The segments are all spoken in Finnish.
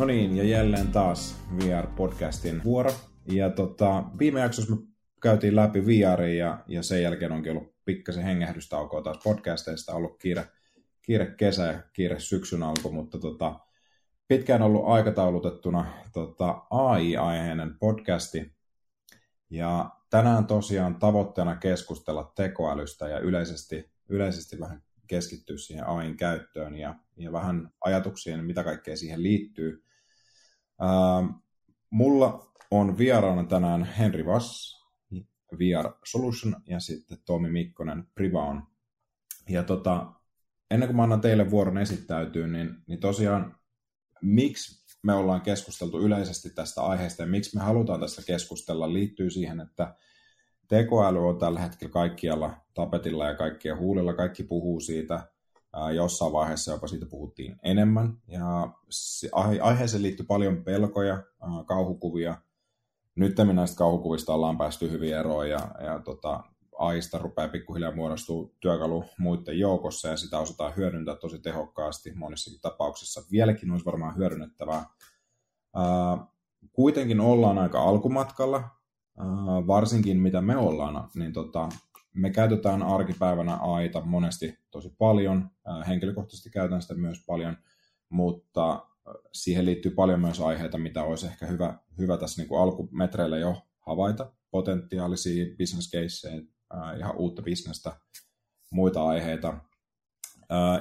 No niin, ja jälleen taas VR-podcastin vuoro. Ja tota, viime jaksossa me käytiin läpi VR ja, ja sen jälkeen onkin ollut pikkasen hengähdystaukoa taas podcasteista, ollut kiire, kiire kesä ja kiire syksyn alku, mutta tota, pitkään ollut aikataulutettuna tota, AI-aiheinen podcasti. Ja tänään tosiaan tavoitteena keskustella tekoälystä ja yleisesti, yleisesti vähän keskittyä siihen AIn käyttöön ja, ja vähän ajatuksiin, mitä kaikkea siihen liittyy. Ää, mulla on vieraana tänään Henri Vass, VR Solution ja sitten Tomi Mikkonen Privaon. Ja tota, ennen kuin mä annan teille vuoron esittäytyä, niin, niin tosiaan miksi me ollaan keskusteltu yleisesti tästä aiheesta ja miksi me halutaan tästä keskustella liittyy siihen, että tekoäly on tällä hetkellä kaikkialla tapetilla ja kaikkien huulilla, kaikki puhuu siitä, jossain vaiheessa jopa siitä puhuttiin enemmän. Ja aiheeseen liittyy paljon pelkoja, kauhukuvia. Nyt näistä kauhukuvista ollaan päästy hyvin eroon ja, ja tota, AIsta rupeaa pikkuhiljaa muodostua työkalu muiden joukossa ja sitä osataan hyödyntää tosi tehokkaasti monissakin tapauksissa. Vieläkin olisi varmaan hyödynnettävää. kuitenkin ollaan aika alkumatkalla, varsinkin mitä me ollaan, niin tota, me käytetään arkipäivänä AIta monesti tosi paljon, henkilökohtaisesti käytän sitä myös paljon, mutta siihen liittyy paljon myös aiheita, mitä olisi ehkä hyvä, hyvä tässä niin kuin alkumetreillä jo havaita, potentiaalisia business caseja, ihan uutta bisnestä, muita aiheita.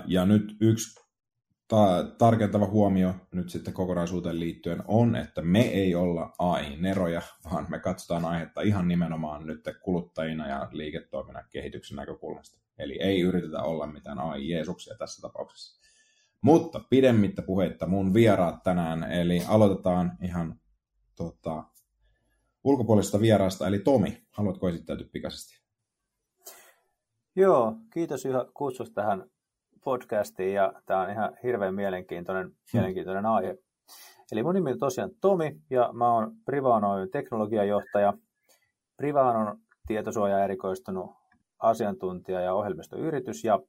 Ja nyt yksi ta- tarkentava huomio nyt sitten kokonaisuuteen liittyen on, että me ei olla AI-neroja, vaan me katsotaan aihetta ihan nimenomaan nyt kuluttajina ja liiketoiminnan kehityksen näkökulmasta. Eli ei yritetä olla mitään AI-jeesuksia tässä tapauksessa. Mutta pidemmittä puheitta mun vieraat tänään, eli aloitetaan ihan tota, ulkopuolisesta vieraasta, eli Tomi, haluatko esittäytyä pikaisesti? Joo, kiitos Juha kutsusta tähän podcastiin ja tämä on ihan hirveän mielenkiintoinen, hmm. mielenkiintoinen aihe. Eli mun nimi on tosiaan Tomi ja mä oon Privaan teknologiajohtaja. Privaan on tietosuoja erikoistunut asiantuntija ja ohjelmistoyritys ja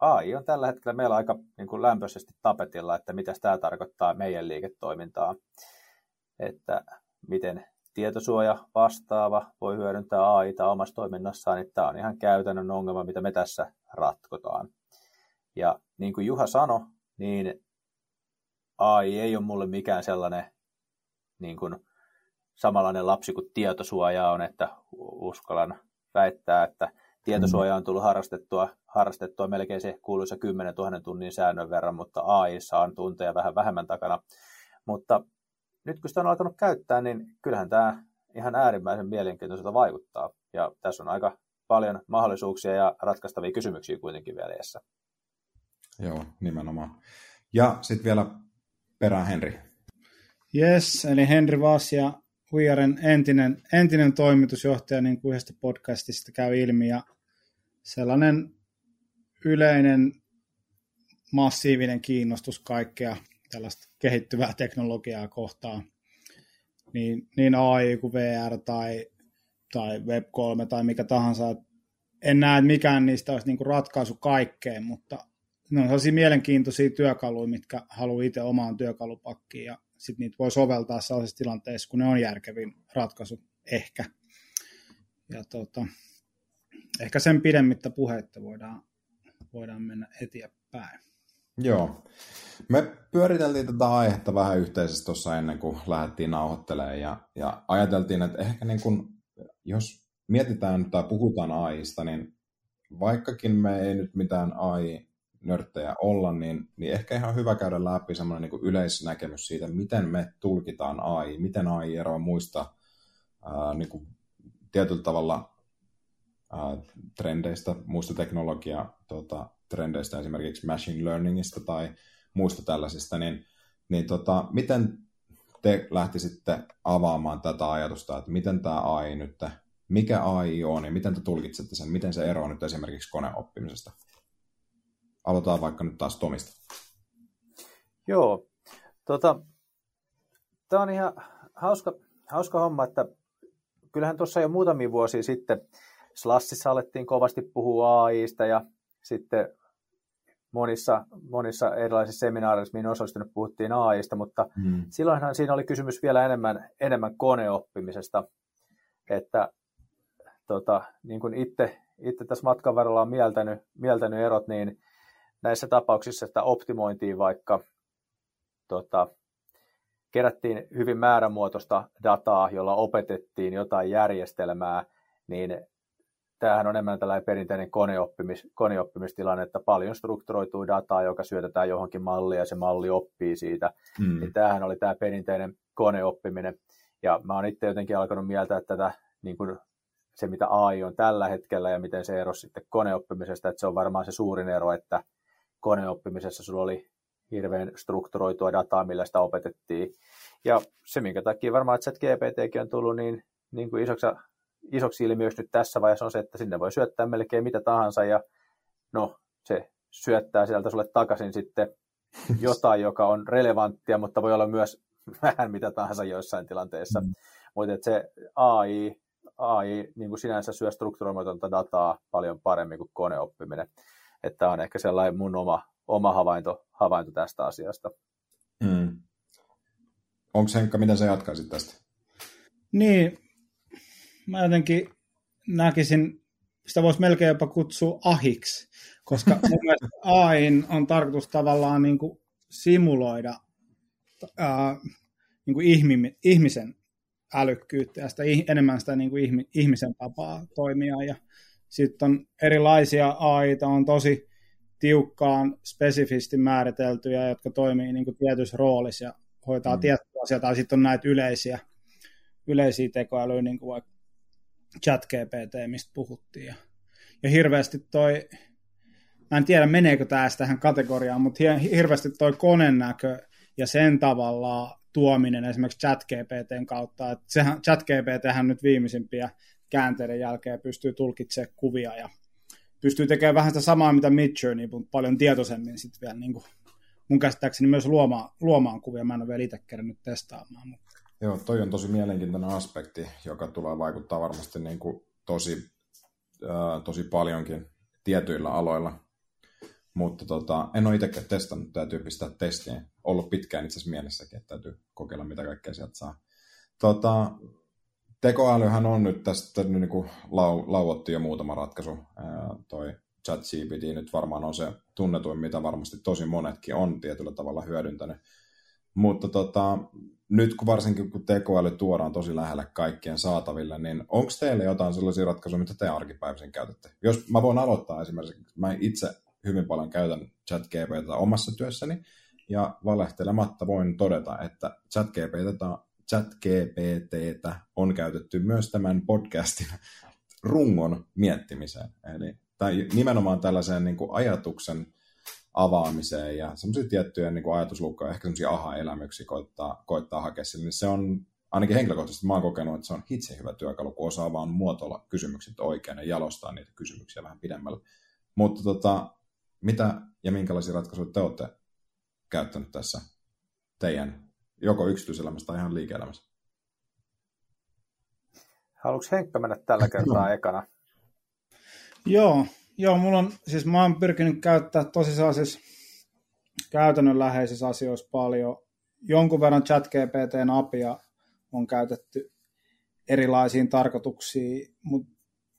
AI on tällä hetkellä meillä aika niin kuin lämpöisesti tapetilla, että mitä tämä tarkoittaa meidän liiketoimintaa. Että miten tietosuoja vastaava voi hyödyntää AIta omassa toiminnassaan, niin tämä on ihan käytännön ongelma, mitä me tässä ratkotaan. Ja niin kuin Juha sanoi, niin AI ei ole mulle mikään sellainen niin kuin samanlainen lapsi kuin tietosuoja on, että uskallan väittää, että tietosuoja on tullut harrastettua, harrastettua melkein se kuuluisa 10 000 tunnin säännön verran, mutta AI on tunteja vähän vähemmän takana. Mutta nyt kun sitä on alkanut käyttää, niin kyllähän tämä ihan äärimmäisen mielenkiintoiselta vaikuttaa. Ja tässä on aika paljon mahdollisuuksia ja ratkaistavia kysymyksiä kuitenkin vielä edessä. Joo, nimenomaan. Ja sitten vielä perään Henri. Yes, eli Henri Vaas ja Huijaren entinen, entinen toimitusjohtaja, niin kuin yhdestä podcastista käy ilmi, ja sellainen yleinen massiivinen kiinnostus kaikkea tällaista kehittyvää teknologiaa kohtaan, niin, niin AI kuin VR tai, tai Web3 tai mikä tahansa. En näe, että mikään niistä olisi niin kuin ratkaisu kaikkeen, mutta ne on sellaisia mielenkiintoisia työkaluja, mitkä haluaa itse omaan työkalupakkiin ja sitten niitä voi soveltaa sellaisessa tilanteessa, kun ne on järkevin ratkaisu ehkä. Ja tota, ehkä sen pidemmittä puheitta voidaan, voidaan mennä eteenpäin. Joo. Me pyöriteltiin tätä aihetta vähän yhteisesti tuossa ennen kuin lähdettiin nauhoittelemaan ja, ja ajateltiin, että ehkä niin kun, jos mietitään tai puhutaan AIsta, niin vaikkakin me ei nyt mitään AI nörttejä olla, niin, niin ehkä ihan hyvä käydä läpi semmoinen niin yleisnäkemys siitä, miten me tulkitaan AI, miten AI eroaa muista ää, niin kuin tietyllä tavalla ää, trendeistä, muista teknologia tota, trendeistä, esimerkiksi machine learningista tai muista tällaisista, niin, niin tota, miten te lähtisitte avaamaan tätä ajatusta, että miten tämä AI nyt, mikä AI on ja miten te tulkitsette sen, miten se eroaa nyt esimerkiksi koneoppimisesta? Aloitetaan vaikka nyt taas Tomista. Joo. Tota, Tämä on ihan hauska, hauska homma, että kyllähän tuossa jo muutamia vuosia sitten Slassissa alettiin kovasti puhua AIista ja sitten monissa, monissa erilaisissa seminaareissa, mihin osallistunut, puhuttiin AIista, mutta hmm. silloinhan siinä oli kysymys vielä enemmän, enemmän koneoppimisesta, että tota, niin kuin itse, itse tässä matkan varrella on mieltänyt, mieltänyt erot, niin näissä tapauksissa, että optimointiin vaikka tota, kerättiin hyvin määrämuotoista dataa, jolla opetettiin jotain järjestelmää, niin tämähän on enemmän tällainen perinteinen koneoppimis, koneoppimistilanne, että paljon strukturoituu dataa, joka syötetään johonkin malliin ja se malli oppii siitä. Mm. Niin tämähän oli tämä perinteinen koneoppiminen. Ja mä oon itse jotenkin alkanut mieltä, että tätä, niin kuin se, mitä AI on tällä hetkellä ja miten se erosi sitten koneoppimisesta, että se on varmaan se suurin ero, että koneoppimisessa sulla oli hirveän strukturoitua dataa, millä sitä opetettiin. Ja se, minkä takia varmaan että GPTkin on tullut niin, niin kuin isoksi, isoksi ilmiöksi nyt tässä vaiheessa on se, että sinne voi syöttää melkein mitä tahansa ja no, se syöttää sieltä sulle takaisin sitten jotain, joka on relevanttia, mutta voi olla myös vähän mitä tahansa joissain tilanteissa. Mm. Mutta se AI, AI niin kuin sinänsä syö strukturoimatonta dataa paljon paremmin kuin koneoppiminen. Että on ehkä sellainen mun oma, oma havainto, havainto tästä asiasta. Mm. Onko Henkka, mitä sä jatkaisit tästä? Niin, mä jotenkin näkisin, sitä voisi melkein jopa kutsua ahiksi, koska mun mielestä AIN on tarkoitus tavallaan niin kuin simuloida ää, niin kuin ihmi, ihmisen älykkyyttä ja sitä, enemmän sitä niin kuin ihmisen tapaa toimia. Ja sitten on erilaisia AIta, on tosi tiukkaan spesifisti määriteltyjä, jotka toimii niin kuin tietyissä roolissa ja hoitaa mm. tiettyä asiaa, tai sitten on näitä yleisiä, yleisiä tekoälyjä, niin kuin vaikka chat GPT, mistä puhuttiin. Ja, ja hirveästi toi, mä en tiedä meneekö tämä tähän kategoriaan, mutta hirveästi toi konennäkö ja sen tavalla tuominen esimerkiksi chat GPTn kautta, että sehän, chat GPThän nyt viimeisimpiä käänteiden jälkeen pystyy tulkitsemaan kuvia ja pystyy tekemään vähän sitä samaa, mitä Midjourney, mutta paljon tietoisemmin sitten vielä niin kuin, mun käsittääkseni myös luomaan, luomaan kuvia. Mä en ole vielä itse kerännyt testaamaan. Mutta... Joo, toi on tosi mielenkiintoinen aspekti, joka tulee vaikuttaa varmasti niin kuin tosi, äh, tosi paljonkin tietyillä aloilla. Mutta tota, en ole itsekään testannut, täytyy pistää testiin. Ollut pitkään itse asiassa mielessäkin, että täytyy kokeilla, mitä kaikkea sieltä saa. Tota, tekoälyhän on nyt tästä niin kuin lau, lauottu jo muutama ratkaisu. Ää, toi ChatGPT nyt varmaan on se tunnetuin, mitä varmasti tosi monetkin on tietyllä tavalla hyödyntänyt. Mutta tota, nyt kun varsinkin kun tekoäly tuodaan tosi lähelle kaikkien saataville, niin onko teille jotain sellaisia ratkaisuja, mitä te arkipäivisin käytätte? Jos mä voin aloittaa esimerkiksi, mä itse hyvin paljon käytän ChatGPT omassa työssäni, ja valehtelematta voin todeta, että ChatGPT ChatGPTtä on käytetty myös tämän podcastin rungon miettimiseen. Eli, tai nimenomaan tällaiseen niin kuin ajatuksen avaamiseen ja semmoisia tiettyjä niin kuin ajatusluukkoja, ehkä semmoisia aha-elämyksiä koittaa, koittaa hakea sille, niin se on ainakin henkilökohtaisesti mä oon kokenut, että se on hitse hyvä työkalu, kun osaa vaan muotoilla kysymykset oikein ja jalostaa niitä kysymyksiä vähän pidemmälle. Mutta tota, mitä ja minkälaisia ratkaisuja te olette käyttänyt tässä teidän joko yksityiselämässä tai ihan liike-elämässä? Haluatko Henkka mennä tällä kertaa ekana? Joo, joo, mulla on, siis mä oon pyrkinyt käyttää tosi sellaisissa käytännönläheisissä asioissa paljon. Jonkun verran chat GPTn apia on käytetty erilaisiin tarkoituksiin, mutta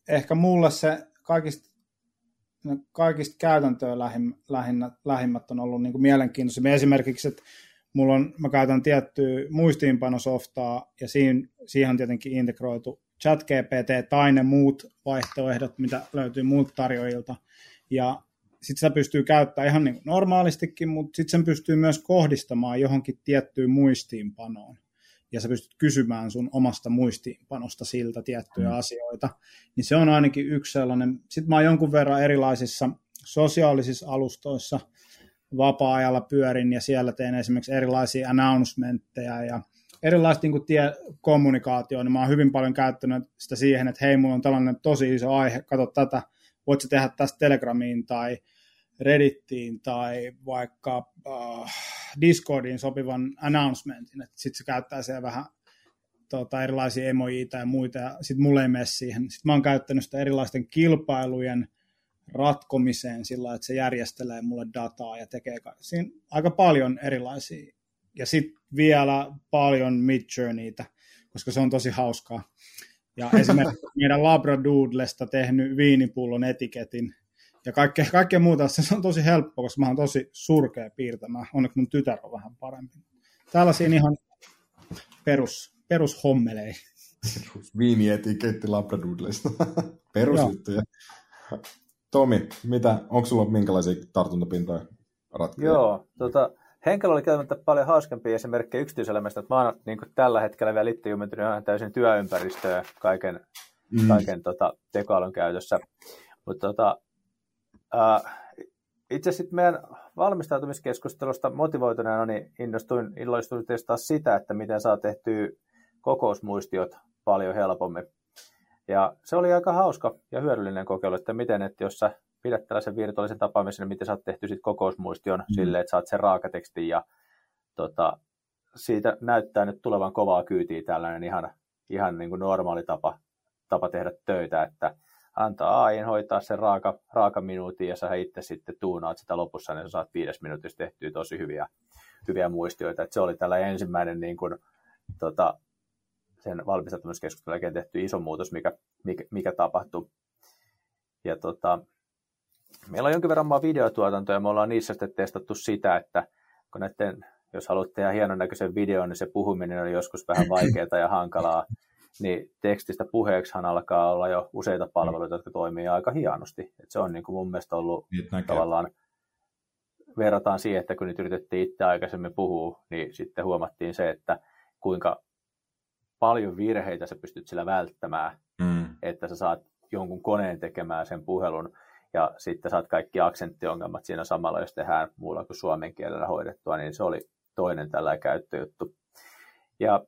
ehkä mulle se kaikista, kaikista käytäntöä lähimmät, lähimmät on ollut niin kuin mielenkiintoisia. Esimerkiksi, että mulla on, mä käytän tiettyä muistiinpanosoftaa ja siihen, siihen on tietenkin integroitu ChatGPT tai ne muut vaihtoehdot, mitä löytyy muut tarjoajilta. Ja sitten sitä pystyy käyttämään ihan niin normaalistikin, mutta sitten sen pystyy myös kohdistamaan johonkin tiettyyn muistiinpanoon. Ja sä pystyt kysymään sun omasta muistiinpanosta siltä tiettyjä mm. asioita. Niin se on ainakin yksi sellainen. Sitten mä oon jonkun verran erilaisissa sosiaalisissa alustoissa vapaa-ajalla pyörin ja siellä teen esimerkiksi erilaisia announcementteja ja erilaista niin kuin niin mä oon hyvin paljon käyttänyt sitä siihen, että hei, mulla on tällainen tosi iso aihe, katso tätä, voit sä tehdä tästä Telegramiin tai Reddittiin tai vaikka äh, Discordiin sopivan announcementin, että sitten se käyttää siellä vähän tota, erilaisia emojiita ja muita, ja sitten mulle ei mene siihen. Sitten mä oon käyttänyt sitä erilaisten kilpailujen ratkomiseen sillä että se järjestelee mulle dataa ja tekee siinä aika paljon erilaisia. Ja sitten vielä paljon Midjourneytä, koska se on tosi hauskaa. Ja esimerkiksi meidän Labradoodlesta tehnyt viinipullon etiketin ja kaikkea, kaikkea muuta. Se on tosi helppo, koska mä oon tosi surkea piirtämään. Onneksi mun tytär on vähän parempi. Tällaisia ihan perus, perushommelei. Viinietiketti Labradoodlesta. Perusjuttuja. Tomi, mitä, onko sulla minkälaisia tartuntapintoja ratkaisuja? Joo, tota, Henkilö oli käymättä paljon hauskempia esimerkkejä yksityiselämästä, että mä oon niin tällä hetkellä vielä itse jumentunut ihan täysin työympäristöä kaiken, mm. kaiken tota, tekoälyn käytössä. Mutta tota, äh, itse sitten meidän valmistautumiskeskustelusta motivoituneena niin innostuin, illoistuin testaa sitä, että miten saa tehtyä kokousmuistiot paljon helpommin. Ja se oli aika hauska ja hyödyllinen kokeilu, että miten, että jos sä pidät tällaisen virtuaalisen tapaamisen, niin miten sä oot tehty sit kokousmuistion mm. silleen, että saat sen raakatekstin ja tota, siitä näyttää nyt tulevan kovaa kyytiä tällainen ihan, ihan niin kuin normaali tapa, tapa tehdä töitä, että antaa AI hoitaa sen raaka, raaka minuutin ja sä itse sitten tuunaat sitä lopussa, niin sä saat viides minuutissa tehtyä tosi hyviä, hyviä muistioita. että se oli tällä ensimmäinen niin kuin, tota, sen valmistautumiskeskustelun jälkeen tehty iso muutos, mikä, mikä, mikä tapahtui. Ja tota, meillä on jonkin verran maa videotuotantoja, ja me ollaan niissä sitten testattu sitä, että kun näiden, jos haluat tehdä hienon näköisen videon, niin se puhuminen on joskus vähän vaikeaa ja hankalaa, niin tekstistä puheeksihan alkaa olla jo useita palveluita, jotka toimii aika hienosti. Et se on niin kuin mun mielestä ollut tavallaan, verrataan siihen, että kun nyt yritettiin itse aikaisemmin puhua, niin sitten huomattiin se, että kuinka paljon virheitä sä pystyt sillä välttämään, mm. että sä saat jonkun koneen tekemään sen puhelun, ja sitten saat kaikki aksenttiongelmat siinä samalla, jos tehdään muulla kuin suomen kielellä hoidettua, niin se oli toinen tällä käyttöjuttu. Ja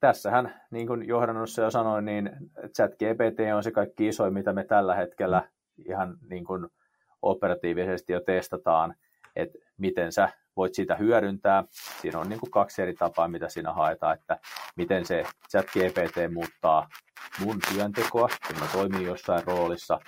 tässähän, niin kuin johdannossa jo sanoin, niin chat GPT on se kaikki isoin, mitä me tällä hetkellä ihan niin kuin operatiivisesti jo testataan, että miten sä voit sitä hyödyntää. Siinä on niin kuin kaksi eri tapaa, mitä siinä haetaan, että miten se chat GPT muuttaa mun työntekoa, kun mä toimin jossain roolissa,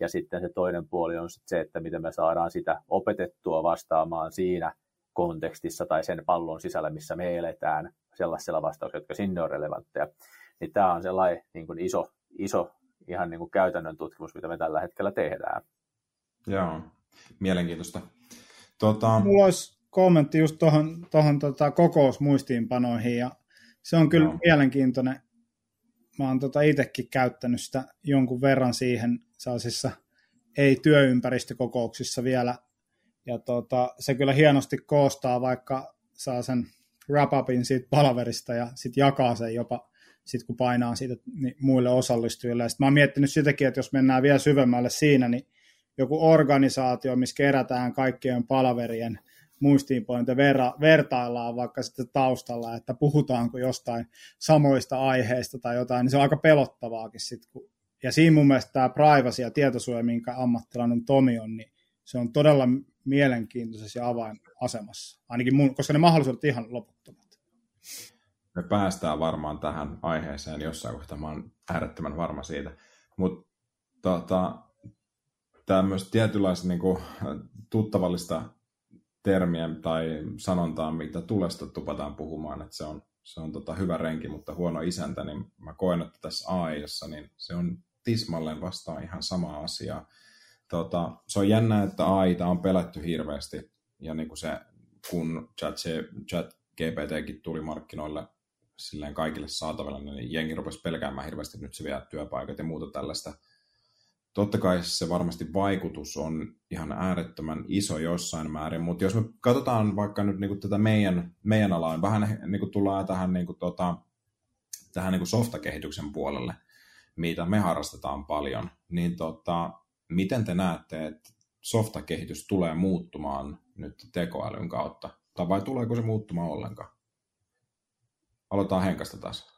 ja sitten se toinen puoli on se, että miten me saadaan sitä opetettua vastaamaan siinä kontekstissa tai sen pallon sisällä, missä me eletään, sellaisella vastauksella, jotka sinne on relevantteja. Niin tämä on sellainen niin kuin iso, iso ihan niin kuin käytännön tutkimus, mitä me tällä hetkellä tehdään. Joo, mielenkiintoista. Tota... Mulla olisi kommentti just tuohon tohon, tota, kokousmuistiinpanoihin, ja se on kyllä Joo. mielenkiintoinen. Mä oon tota itsekin käyttänyt sitä jonkun verran siihen sellaisissa ei-työympäristökokouksissa vielä, ja tota, se kyllä hienosti koostaa, vaikka saa sen wrap-upin siitä palaverista ja sitten jakaa sen jopa sit kun painaa siitä niin muille osallistujille. Sitten mä oon miettinyt sitäkin, että jos mennään vielä syvemmälle siinä, niin joku organisaatio, missä kerätään kaikkien palaverien muistiinpanoja verra, vertaillaan vaikka sitten taustalla, että puhutaanko jostain samoista aiheista tai jotain, niin se on aika pelottavaakin sitten. Kun, ja siinä mun mielestä tämä privacy ja tietosuoja, minkä ammattilainen Tomi on, niin se on todella mielenkiintoisessa ja avainasemassa, ainakin mun, koska ne mahdollisuudet ihan loputtomat. Me päästään varmaan tähän aiheeseen jossain kohtaa, mä oon äärettömän varma siitä. Mutta tota, tämmöistä tietynlaista niin kuin, tuttavallista termiä tai sanontaa, mitä tulesta tupataan puhumaan, että se on, se on tota hyvä renki, mutta huono isäntä, niin mä koen, että tässä AIassa niin se on tismalleen vastaan ihan sama asia. Tota, se on jännä, että AIta on pelätty hirveästi, ja niin kuin se, kun chat, chat GPTkin tuli markkinoille silleen kaikille saatavilla, niin jengi rupesi pelkäämään hirveästi, että nyt se vie työpaikat ja muuta tällaista – totta kai se varmasti vaikutus on ihan äärettömän iso jossain määrin, mutta jos me katsotaan vaikka nyt niin tätä meidän, meidän alaa, vähän niin kuin tullaan tähän, niin kuin tota, tähän niin kuin softakehityksen puolelle, mitä me harrastetaan paljon, niin tota, miten te näette, että softakehitys tulee muuttumaan nyt tekoälyn kautta? Tai vai tuleeko se muuttumaan ollenkaan? Aloitetaan Henkasta taas.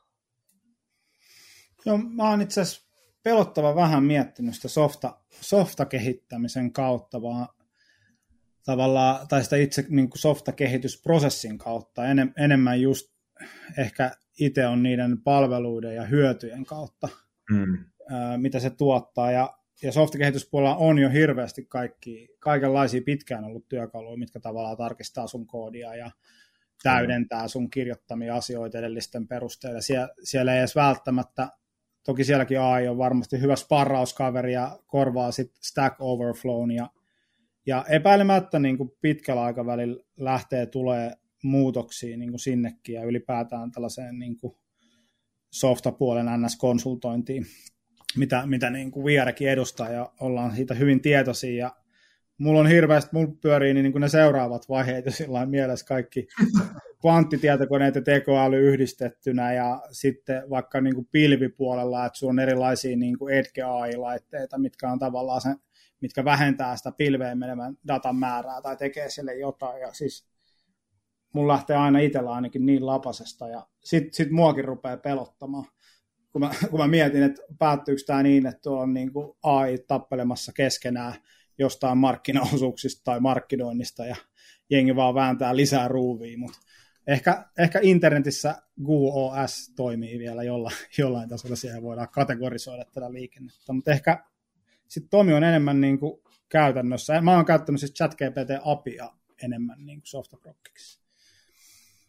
Joo, mä oon itse asiassa pelottava vähän miettinyt sitä softa, softa-kehittämisen kautta, vaan tavallaan, tai sitä itse niin kuin softakehitysprosessin kautta, enem, enemmän just ehkä itse on niiden palveluiden ja hyötyjen kautta, mm. ää, mitä se tuottaa, ja, ja softakehityspuolella on jo hirveästi kaikki, kaikenlaisia pitkään ollut työkaluja, mitkä tavallaan tarkistaa sun koodia ja täydentää sun kirjoittamia asioita edellisten perusteella. Sie, siellä ei edes välttämättä, toki sielläkin AI on varmasti hyvä sparrauskaveri ja korvaa sitten Stack Overflown ja ja epäilemättä niin kuin pitkällä aikavälillä lähtee tulee muutoksia niin kuin sinnekin ja ylipäätään tällaiseen niin kuin softapuolen NS-konsultointiin, mitä, mitä niin kuin VRkin edustaa ja ollaan siitä hyvin tietoisia ja mulla on hirveästi, mulla pyörii niin, niin kuin ne seuraavat vaiheet jo sillä mielessä kaikki kvanttitietokoneet ja tekoäly yhdistettynä ja sitten vaikka niin kuin pilvipuolella, että sulla on erilaisia niin kuin Edge AI-laitteita, mitkä on tavallaan sen mitkä vähentää sitä pilveen menevän datan määrää tai tekee sille jotain. Ja siis mun lähtee aina itsellä ainakin niin lapasesta ja sitten sit muakin rupeaa pelottamaan. Kun mä, kun mä mietin, että päättyykö tämä niin, että tuolla on niin kuin AI tappelemassa keskenään jostain markkinaosuuksista tai markkinoinnista ja jengi vaan vääntää lisää ruuvia, mutta ehkä, ehkä internetissä GUOS toimii vielä jollain, jollain tasolla, siellä voidaan kategorisoida tätä liikennettä, mutta ehkä sitten Tomi on enemmän niin kuin käytännössä. Mä oon käyttänyt siis ChatGPT-apia enemmän niin kuin.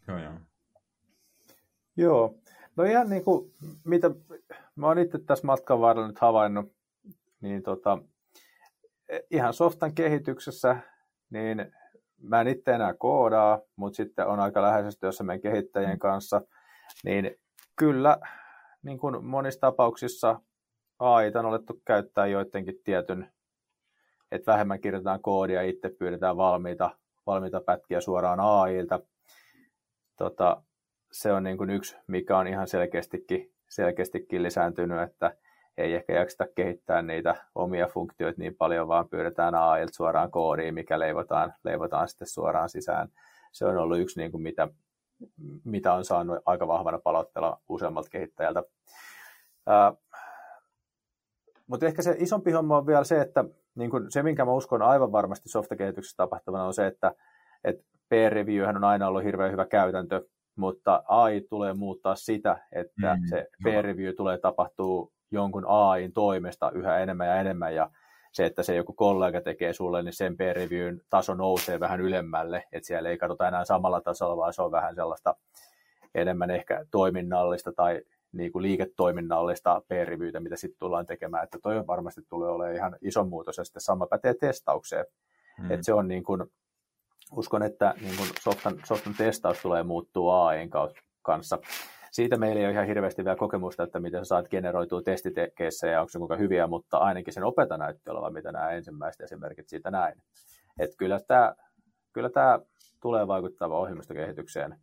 Joo, joo. Joo. No ihan niin kuin, mitä mä oon itse tässä matkan varrella nyt havainnut, niin tota, ihan softan kehityksessä, niin mä en itse enää koodaa, mutta sitten on aika läheisesti työssä meidän kehittäjien kanssa, niin kyllä niin kuin monissa tapauksissa AI on alettu käyttää joidenkin tietyn, että vähemmän kirjoitetaan koodia, itse pyydetään valmiita, valmiita pätkiä suoraan AIilta. Tota, se on niin kuin yksi, mikä on ihan selkeästikin, selkeästikin lisääntynyt, että ei ehkä jakseta kehittää niitä omia funktioita niin paljon, vaan pyydetään AIlta suoraan koodiin, mikä leivotaan, leivotaan sitten suoraan sisään. Se on ollut yksi, niin kuin mitä, mitä on saanut aika vahvana palautteella useammalta kehittäjältä. Mutta ehkä se isompi homma on vielä se, että niin kun se, minkä mä uskon aivan varmasti softakehityksessä tapahtuvana, on se, että, että peer review on aina ollut hirveän hyvä käytäntö, mutta AI tulee muuttaa sitä, että mm, se peer review tulee tapahtuu jonkun AIin toimesta yhä enemmän ja enemmän, ja se, että se joku kollega tekee sulle, niin sen peer reviewin taso nousee vähän ylemmälle, että siellä ei katsota enää samalla tasolla, vaan se on vähän sellaista enemmän ehkä toiminnallista tai niin kuin liiketoiminnallista PR-reviewtä, mitä sitten tullaan tekemään, että toi varmasti tulee olemaan ihan iso muutos, ja sitten sama pätee testaukseen. Mm. Että se on niin kuin, uskon, että niin kuin softan, softan testaus tulee muuttua AIn kanssa. Siitä meillä ei ole ihan hirveästi vielä kokemusta, että miten sä saat generoitua testitekeissä ja onko se kuinka hyviä, mutta ainakin sen opeta näytti olevan, mitä nämä ensimmäiset esimerkit siitä näin. Että kyllä tämä, kyllä tämä tulee vaikuttava ohjelmistokehitykseen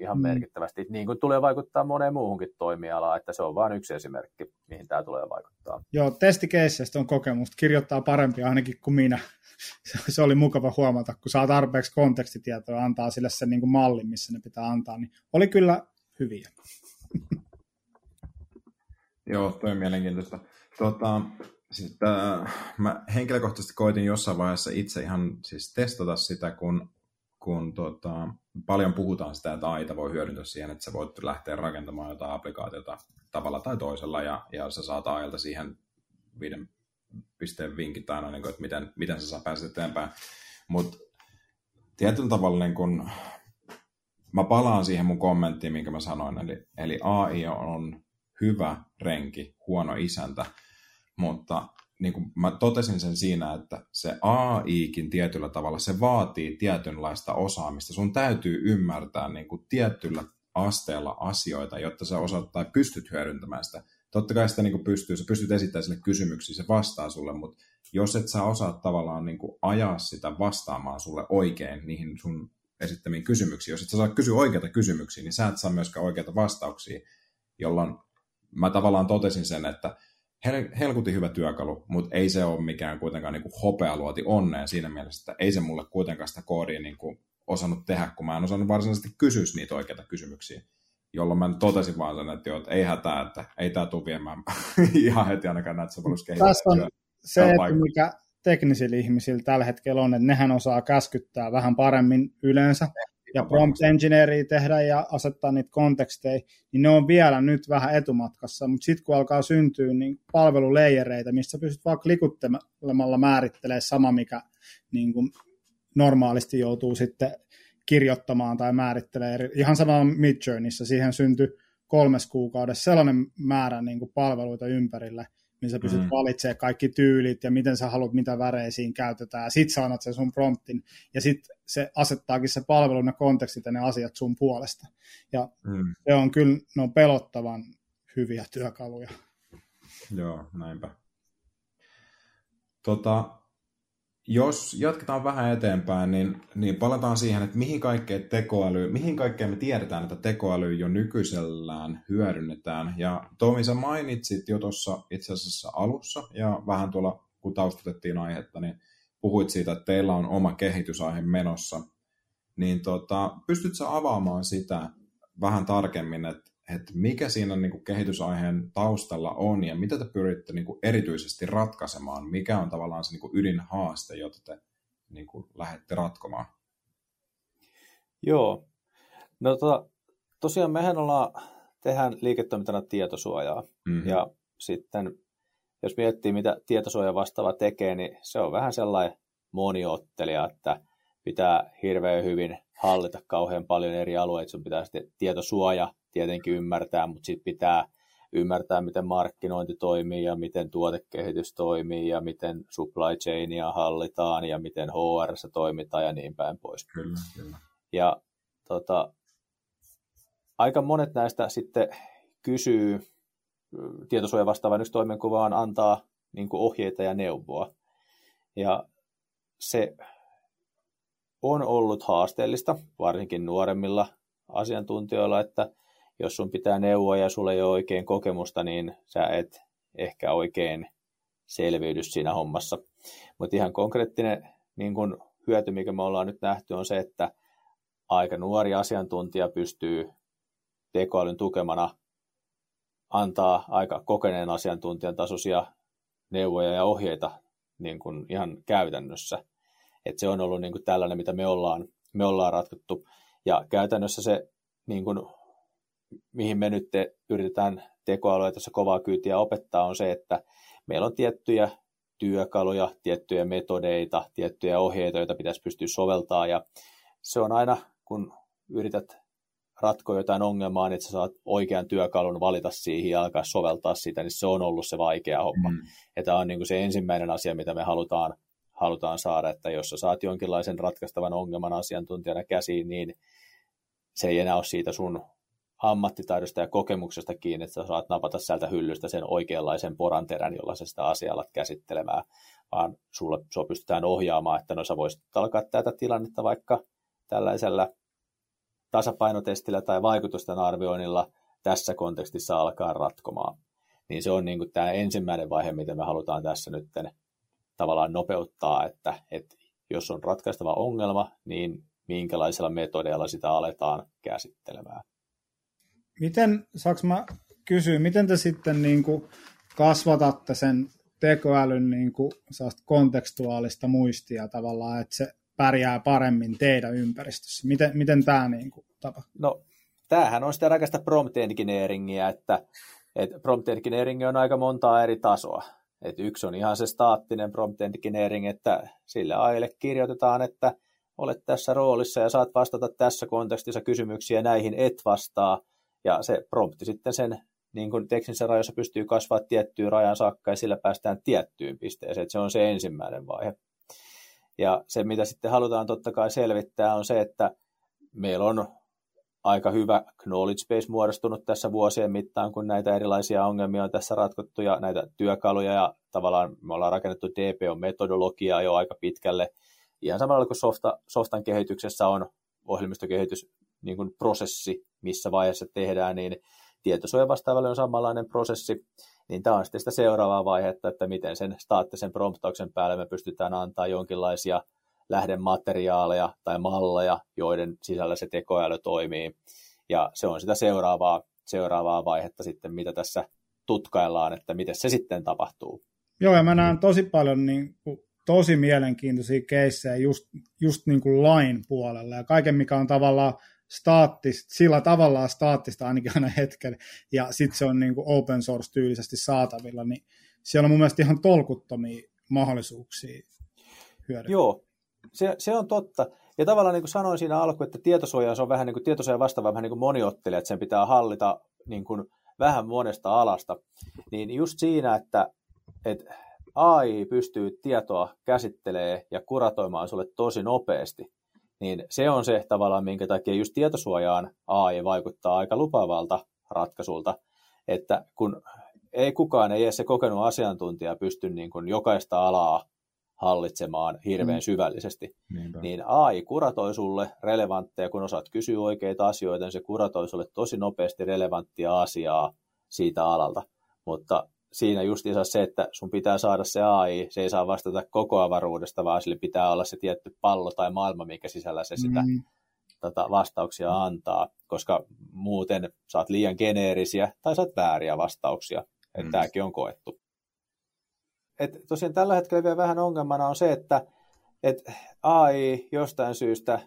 ihan mm. merkittävästi, niin kuin tulee vaikuttaa moneen muuhunkin toimialaan, että se on vain yksi esimerkki, mihin tämä tulee vaikuttaa. Joo, testikeisseistä on kokemusta, kirjoittaa parempi ainakin kuin minä. Se oli mukava huomata, kun saa tarpeeksi kontekstitietoa antaa sille sen niin kuin mallin, missä ne pitää antaa, niin oli kyllä hyviä. Joo, toi on mielenkiintoista. Tota, siis, äh, mä henkilökohtaisesti koitin jossain vaiheessa itse ihan siis testata sitä, kun kun tota, paljon puhutaan sitä, että AIta voi hyödyntää siihen, että sä voit lähteä rakentamaan jotain applikaatiota tavalla tai toisella, ja, ja sä saat AIlta siihen viiden pisteen vinkit aina, niin kuin, että miten, miten sä saa päästä eteenpäin. Mutta tietyllä tavalla niin kun, mä palaan siihen mun kommenttiin, minkä mä sanoin, eli, eli AI on hyvä renki, huono isäntä, mutta niin kuin mä totesin sen siinä, että se AIkin tietyllä tavalla, se vaatii tietynlaista osaamista. Sun täytyy ymmärtää niin kuin tietyllä asteella asioita, jotta sä osaat tai pystyt hyödyntämään sitä. Totta kai sitä niin kuin pystyy, sä pystyt esittämään sille kysymyksiä, se vastaa sulle, mutta jos et sä osaa tavallaan niin kuin ajaa sitä vastaamaan sulle oikein niihin sun esittämiin kysymyksiin, jos et sä saa kysyä oikeita kysymyksiä, niin sä et saa myöskään oikeita vastauksia, jolloin mä tavallaan totesin sen, että hel- helkutin hyvä työkalu, mutta ei se ole mikään kuitenkaan niin kuin hopealuoti onneen siinä mielessä, että ei se mulle kuitenkaan sitä koodia niin kuin osannut tehdä, kun mä en osannut varsinaisesti kysyä niitä oikeita kysymyksiä. Jolloin mä totesin vaan sen, että, jo, että ei hätää, että ei tämä tule viemään ihan heti ainakaan näitä sovelluskehityksiä. Tässä on se, että mikä teknisillä ihmisillä tällä hetkellä on, että nehän osaa käskyttää vähän paremmin yleensä, ja prompt engineeria tehdä ja asettaa niitä konteksteja, niin ne on vielä nyt vähän etumatkassa, mutta sitten kun alkaa syntyä niin palveluleijereitä, missä pystyt vaan klikuttelemalla määrittelemään sama, mikä niin kuin normaalisti joutuu sitten kirjoittamaan tai määrittelee. Ihan sama Midjourneyssä, siihen syntyi kolmes kuukaudessa sellainen määrä niin kuin palveluita ympärille, missä pystyt mm. valitsemaan kaikki tyylit ja miten sä haluat, mitä värejä siinä käytetään. Sitten sä annat sen sun promptin ja sitten se asettaakin se palvelu, ne kontekstit ja ne asiat sun puolesta. Ja mm. se on kyllä, ne on pelottavan hyviä työkaluja. Joo, näinpä. Tota, jos jatketaan vähän eteenpäin, niin, niin palataan siihen, että mihin kaikkeen tekoäly, mihin kaikkeen me tiedetään, että tekoäly jo nykyisellään hyödynnetään. Ja Tomi, sä mainitsit jo tuossa itse asiassa alussa, ja vähän tuolla, kun taustatettiin aihetta, niin puhuit siitä, että teillä on oma kehitysaihe menossa. Niin tota, pystytkö avaamaan sitä vähän tarkemmin, että että mikä siinä niin kuin kehitysaiheen taustalla on ja mitä te pyritte niin kuin erityisesti ratkaisemaan, mikä on tavallaan se niin kuin ydinhaaste, jota te niin kuin lähdette ratkomaan? Joo, no to, tosiaan mehän ollaan, tehdään liiketoimintana tietosuojaa mm-hmm. ja sitten jos miettii, mitä tietosuoja vastaava tekee, niin se on vähän sellainen moniottelija, että pitää hirveän hyvin hallita kauhean paljon eri alueita. Sun pitää sitten tietosuoja tietenkin ymmärtää, mutta sitten pitää ymmärtää, miten markkinointi toimii ja miten tuotekehitys toimii ja miten supply chainia hallitaan ja miten HR toimitaan ja niin päin pois. Kyllä, kyllä. Ja tota, aika monet näistä sitten kysyy tietosuojan vastaavan yksi toimenkuvaan antaa niin ohjeita ja neuvoa. Ja se on ollut haasteellista, varsinkin nuoremmilla asiantuntijoilla, että jos sun pitää neuvoa ja sulla ei ole oikein kokemusta, niin sä et ehkä oikein selviydy siinä hommassa. Mutta ihan konkreettinen niin kun hyöty, mikä me ollaan nyt nähty, on se, että aika nuori asiantuntija pystyy tekoälyn tukemana antaa aika kokeneen asiantuntijan tasoisia neuvoja ja ohjeita niin kuin ihan käytännössä. Et se on ollut niin kuin tällainen, mitä me ollaan, me ollaan ratkottu. Ja käytännössä se, niin kuin, mihin me nyt te, yritetään tekoälyä tässä kovaa kyytiä opettaa, on se, että meillä on tiettyjä työkaluja, tiettyjä metodeita, tiettyjä ohjeita, joita pitäisi pystyä soveltaa. Ja se on aina, kun yrität ratkoa jotain ongelmaa, niin että sä saat oikean työkalun valita siihen ja alkaa soveltaa sitä, niin se on ollut se vaikea homma. Mm. Ja tämä on niin kuin se ensimmäinen asia, mitä me halutaan halutaan saada, että jos sä saat jonkinlaisen ratkaistavan ongelman asiantuntijana käsiin, niin se ei enää ole siitä sun ammattitaidosta ja kokemuksesta kiinni, että sä saat napata sieltä hyllystä sen oikeanlaisen poranterän, jolla sä sitä asiaa alat käsittelemään, vaan sulla sua pystytään ohjaamaan, että no sä voisit alkaa tätä tilannetta vaikka tällaisella tasapainotestillä tai vaikutusten arvioinnilla tässä kontekstissa alkaa ratkomaan. Niin se on niin kuin tämä ensimmäinen vaihe, mitä me halutaan tässä nyt tavallaan nopeuttaa, että, että jos on ratkaistava ongelma, niin minkälaisilla metodeilla sitä aletaan käsittelemään. Miten, saanko mä kysyä, miten te sitten niin kuin kasvatatte sen tekoälyn niin kuin kontekstuaalista muistia tavallaan, että se pärjää paremmin teidän ympäristössä? Miten, miten tämä niin kuin tapahtuu? No, tämähän on sitä rakasta prompt engineeringia, että, että prompt engineering on aika montaa eri tasoa. Et yksi on ihan se staattinen prompt engineering, että sille aille kirjoitetaan, että olet tässä roolissa ja saat vastata tässä kontekstissa kysymyksiä, näihin et vastaa. Ja se prompti sitten sen niin kuin teknisessä rajoissa pystyy kasvaa tiettyyn rajan saakka ja sillä päästään tiettyyn pisteeseen. Että se on se ensimmäinen vaihe. Ja se, mitä sitten halutaan totta kai selvittää, on se, että meillä on aika hyvä knowledge base muodostunut tässä vuosien mittaan, kun näitä erilaisia ongelmia on tässä ratkottu ja näitä työkaluja ja tavallaan me ollaan rakennettu DPO-metodologiaa jo aika pitkälle. Ihan samalla kuin softa, softan kehityksessä on ohjelmistokehitys niin kuin prosessi, missä vaiheessa tehdään, niin tietosuojan vastaavalle on samanlainen prosessi, niin tämä on sitten sitä seuraavaa vaihetta, että miten sen staattisen promptauksen päälle me pystytään antaa jonkinlaisia lähdemateriaaleja tai malleja, joiden sisällä se tekoäly toimii. Ja se on sitä seuraavaa, seuraavaa vaihetta sitten, mitä tässä tutkaillaan, että miten se sitten tapahtuu. Joo, ja mä näen tosi paljon niin kuin tosi mielenkiintoisia keissejä just, just niin kuin lain puolella ja kaiken, mikä on tavallaan staattista, sillä tavallaan staattista ainakin aina hetken, ja sitten se on niin kuin open source tyylisesti saatavilla, niin siellä on mun mielestä ihan tolkuttomia mahdollisuuksia hyödyntää. Joo, se, se on totta. Ja tavallaan niin kuin sanoin siinä alkuun, että tietosuoja on vähän niin kuin tietosuoja vastaava vähän niin kuin moniottelija, että sen pitää hallita niin kuin vähän monesta alasta. Niin just siinä, että, että AI pystyy tietoa käsittelee ja kuratoimaan sulle tosi nopeasti, niin se on se tavallaan, minkä takia just tietosuojaan AI vaikuttaa aika lupaavalta ratkaisulta, että kun ei kukaan, ei edes se kokenut asiantuntija pysty niin kuin jokaista alaa hallitsemaan hirveän mm. syvällisesti, Niinpä. niin AI kuratoi sulle relevantteja, kun osaat kysyä oikeita asioita, niin se kuratoi sulle tosi nopeasti relevanttia asiaa siitä alalta. Mutta siinä just se, että sun pitää saada se AI, se ei saa vastata koko avaruudesta, vaan sille pitää olla se tietty pallo tai maailma, minkä sisällä se sitä mm. tota, vastauksia antaa, koska muuten saat liian geneerisiä tai saat vääriä vastauksia. Mm. Tämäkin on koettu. Et tosiaan tällä hetkellä vielä vähän ongelmana on se, että et AI jostain syystä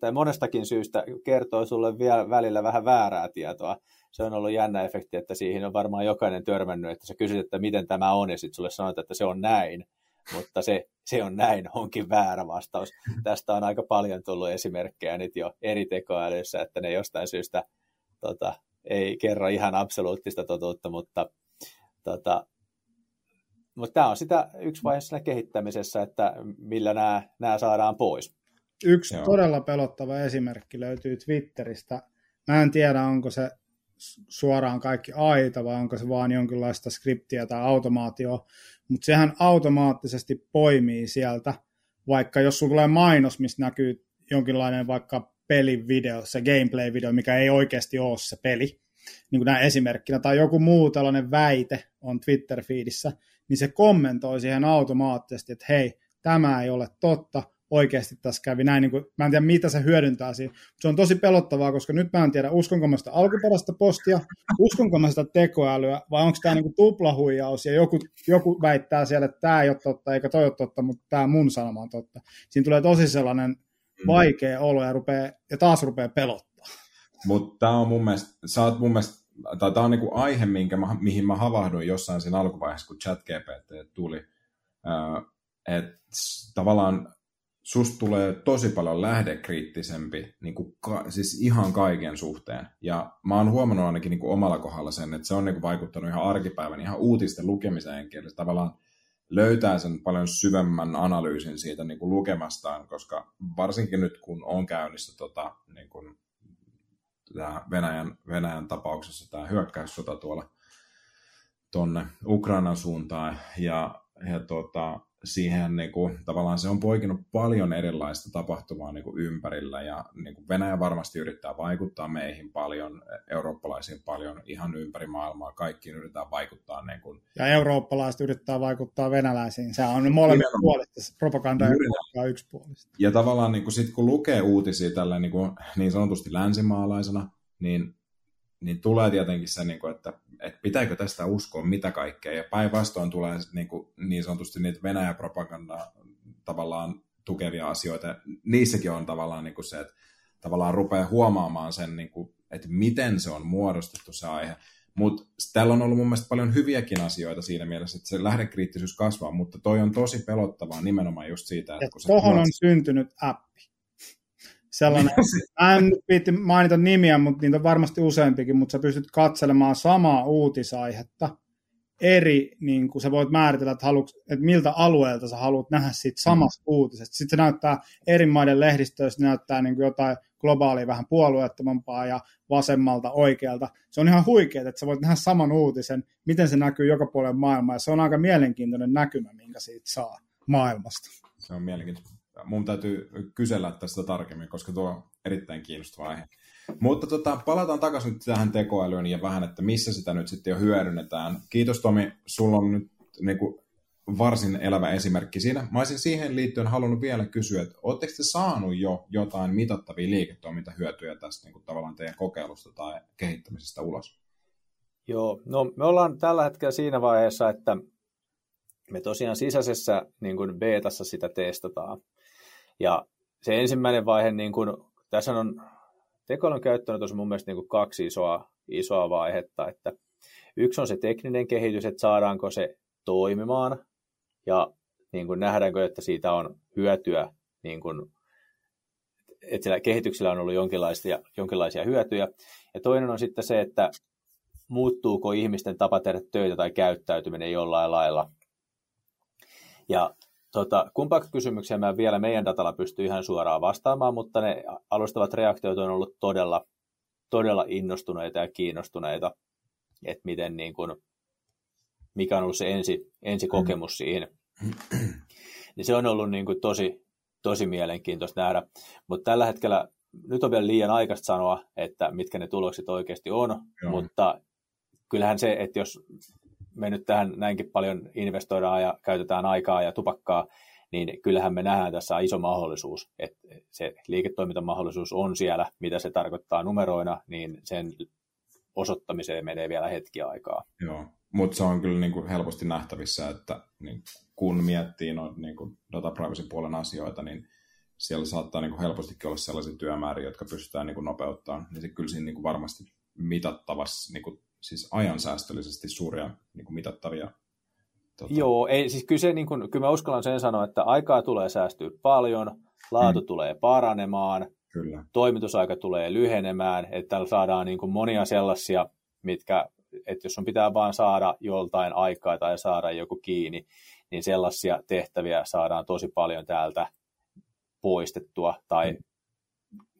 tai monestakin syystä kertoo sulle vielä välillä vähän väärää tietoa se on ollut jännä efekti, että siihen on varmaan jokainen törmännyt, että sä kysyt, että miten tämä on, ja sitten sulle sanotaan, että se on näin, mutta se, se on näin onkin väärä vastaus. Tästä on aika paljon tullut esimerkkejä nyt jo eri tekoälyssä, että ne jostain syystä tota, ei kerro ihan absoluuttista totuutta, mutta tota, mutta tämä on sitä yksi vaihe siinä kehittämisessä, että millä nämä, nämä saadaan pois. Yksi Joo. todella pelottava esimerkki löytyy Twitteristä. Mä en tiedä, onko se suoraan kaikki aita, vai onko se vaan jonkinlaista skriptiä tai automaatio, mutta sehän automaattisesti poimii sieltä, vaikka jos sulla tulee mainos, missä näkyy jonkinlainen vaikka pelivideo, se gameplay-video, mikä ei oikeasti ole se peli, niin kuin näin esimerkkinä, tai joku muu tällainen väite on Twitter-feedissä, niin se kommentoi siihen automaattisesti, että hei, tämä ei ole totta, oikeasti tässä kävi näin. Niin kuin, mä en tiedä, mitä se hyödyntää siinä. Se on tosi pelottavaa, koska nyt mä en tiedä, uskonko mä sitä alkuperäistä postia, uskonko mä sitä tekoälyä, vai onko tämä niin tuplahuijaus, ja joku, joku väittää siellä, että tämä ei ole totta, eikä toi ole totta, mutta tämä mun sanoma on totta. Siinä tulee tosi sellainen mm. vaikea olo, ja, rupeaa, ja taas rupeaa pelottaa. Mutta tämä on mun mielestä, sä oot mun mielestä, tai tämä on niinku aihe, minkä mä, mihin mä havahduin jossain siinä alkuvaiheessa, kun ChatGPT tuli, että tavallaan susta tulee tosi paljon lähdekriittisempi, niin kuin ka, siis ihan kaiken suhteen. Ja mä oon huomannut ainakin niin kuin omalla kohdalla sen, että se on niin kuin vaikuttanut ihan arkipäivän, ihan uutisten lukemiseen, eli tavallaan löytää sen paljon syvemmän analyysin siitä niin kuin lukemastaan, koska varsinkin nyt kun on käynnissä tota, niin kuin, tämä Venäjän, Venäjän tapauksessa tämä hyökkäyssota tuolla tuonne Ukrainan suuntaan, ja, ja tota, siihen niin kuin, tavallaan se on poikinut paljon erilaista tapahtumaa niin kuin ympärillä ja niin kuin Venäjä varmasti yrittää vaikuttaa meihin paljon, eurooppalaisiin paljon, ihan ympäri maailmaa, kaikkiin yritetään vaikuttaa. Niin kuin... Ja eurooppalaiset yrittää vaikuttaa venäläisiin, se on molemmat puolet, propaganda ja yksi puolesta. Ja tavallaan niin kuin sit, kun lukee uutisia tällä niin, kuin, niin sanotusti länsimaalaisena, niin niin tulee tietenkin se, niin kuin, että, että pitääkö tästä uskoa mitä kaikkea, ja päinvastoin tulee niin, kuin, niin sanotusti niitä Venäjä-propagandaa tavallaan tukevia asioita. Niissäkin on tavallaan niin kuin se, että tavallaan rupeaa huomaamaan sen, niin kuin, että miten se on muodostettu se aihe. Mutta täällä on ollut mun mielestä paljon hyviäkin asioita siinä mielessä, että se lähdekriittisyys kasvaa, mutta toi on tosi pelottavaa nimenomaan just siitä, että... kun tuohon on syntynyt appi sellainen, en piti mainita nimiä, mutta niitä on varmasti useampikin, mutta sä pystyt katselemaan samaa uutisaihetta eri, niin kuin sä voit määritellä, että, haluat, että miltä alueelta sä haluat nähdä siitä samasta mm. uutisesta. Sitten se näyttää eri maiden lehdistöistä, näyttää niin kuin jotain globaalia vähän puolueettomampaa ja vasemmalta oikealta. Se on ihan huikeaa, että sä voit nähdä saman uutisen, miten se näkyy joka puolella maailmaa, ja se on aika mielenkiintoinen näkymä, minkä siitä saa maailmasta. Se on mielenkiintoista mun täytyy kysellä tästä tarkemmin, koska tuo on erittäin kiinnostava aihe. Mutta tota, palataan takaisin nyt tähän tekoälyyn ja vähän, että missä sitä nyt sitten jo hyödynnetään. Kiitos Tomi, sulla on nyt niin kuin, varsin elävä esimerkki siinä. Mä olisin siihen liittyen halunnut vielä kysyä, että oletteko te saanut jo jotain mitattavia liiketoimintahyötyjä tästä niin kuin, tavallaan teidän kokeilusta tai kehittämisestä ulos? Joo, no me ollaan tällä hetkellä siinä vaiheessa, että me tosiaan sisäisessä niin kuin betassa sitä testataan. Ja se ensimmäinen vaihe, niin kuin, tässä on tekoälyn käyttöönotossa mun mielestä niin kuin kaksi isoa, isoa vaihetta, että yksi on se tekninen kehitys, että saadaanko se toimimaan ja niin kuin nähdäänkö, että siitä on hyötyä, niin kuin, että sillä kehityksellä on ollut jonkinlaisia, jonkinlaisia hyötyjä. Ja toinen on sitten se, että muuttuuko ihmisten tapa tehdä töitä tai käyttäytyminen jollain lailla. Ja tota, kumpaakin kysymyksiä mä vielä meidän datalla pysty ihan suoraan vastaamaan, mutta ne alustavat reaktiot on ollut todella, todella innostuneita ja kiinnostuneita, että miten niin kuin, mikä on ollut se ensi, ensikokemus mm. siihen. niin se on ollut niin kuin tosi, tosi mielenkiintoista nähdä. Mutta tällä hetkellä, nyt on vielä liian aikaista sanoa, että mitkä ne tulokset oikeasti on, Joo. mutta kyllähän se, että jos me nyt tähän näinkin paljon investoidaan ja käytetään aikaa ja tupakkaa, niin kyllähän me nähdään tässä iso mahdollisuus, että se liiketoimintamahdollisuus on siellä, mitä se tarkoittaa numeroina, niin sen osoittamiseen menee vielä hetki aikaa. Joo, mutta se on kyllä niin kuin helposti nähtävissä, että niin kun miettii no, niin kuin data privacy puolen asioita, niin siellä saattaa niin kuin helpostikin olla sellaisia työmääriä, jotka pystytään niin kuin nopeuttamaan, niin se kyllä siinä niin kuin varmasti mitattavassa, niin kuin, siis ajansäästöllisesti suuria niin kuin mitattavia Tota... Joo, ei, siis kyllä, se, niin kuin, kyllä mä uskallan sen sanoa, että aikaa tulee säästyä paljon, laatu mm. tulee paranemaan, kyllä. toimitusaika tulee lyhenemään, että täällä saadaan niin kuin monia sellaisia, mitkä, että jos on pitää vaan saada joltain aikaa tai saada joku kiinni, niin sellaisia tehtäviä saadaan tosi paljon täältä poistettua, tai, mm.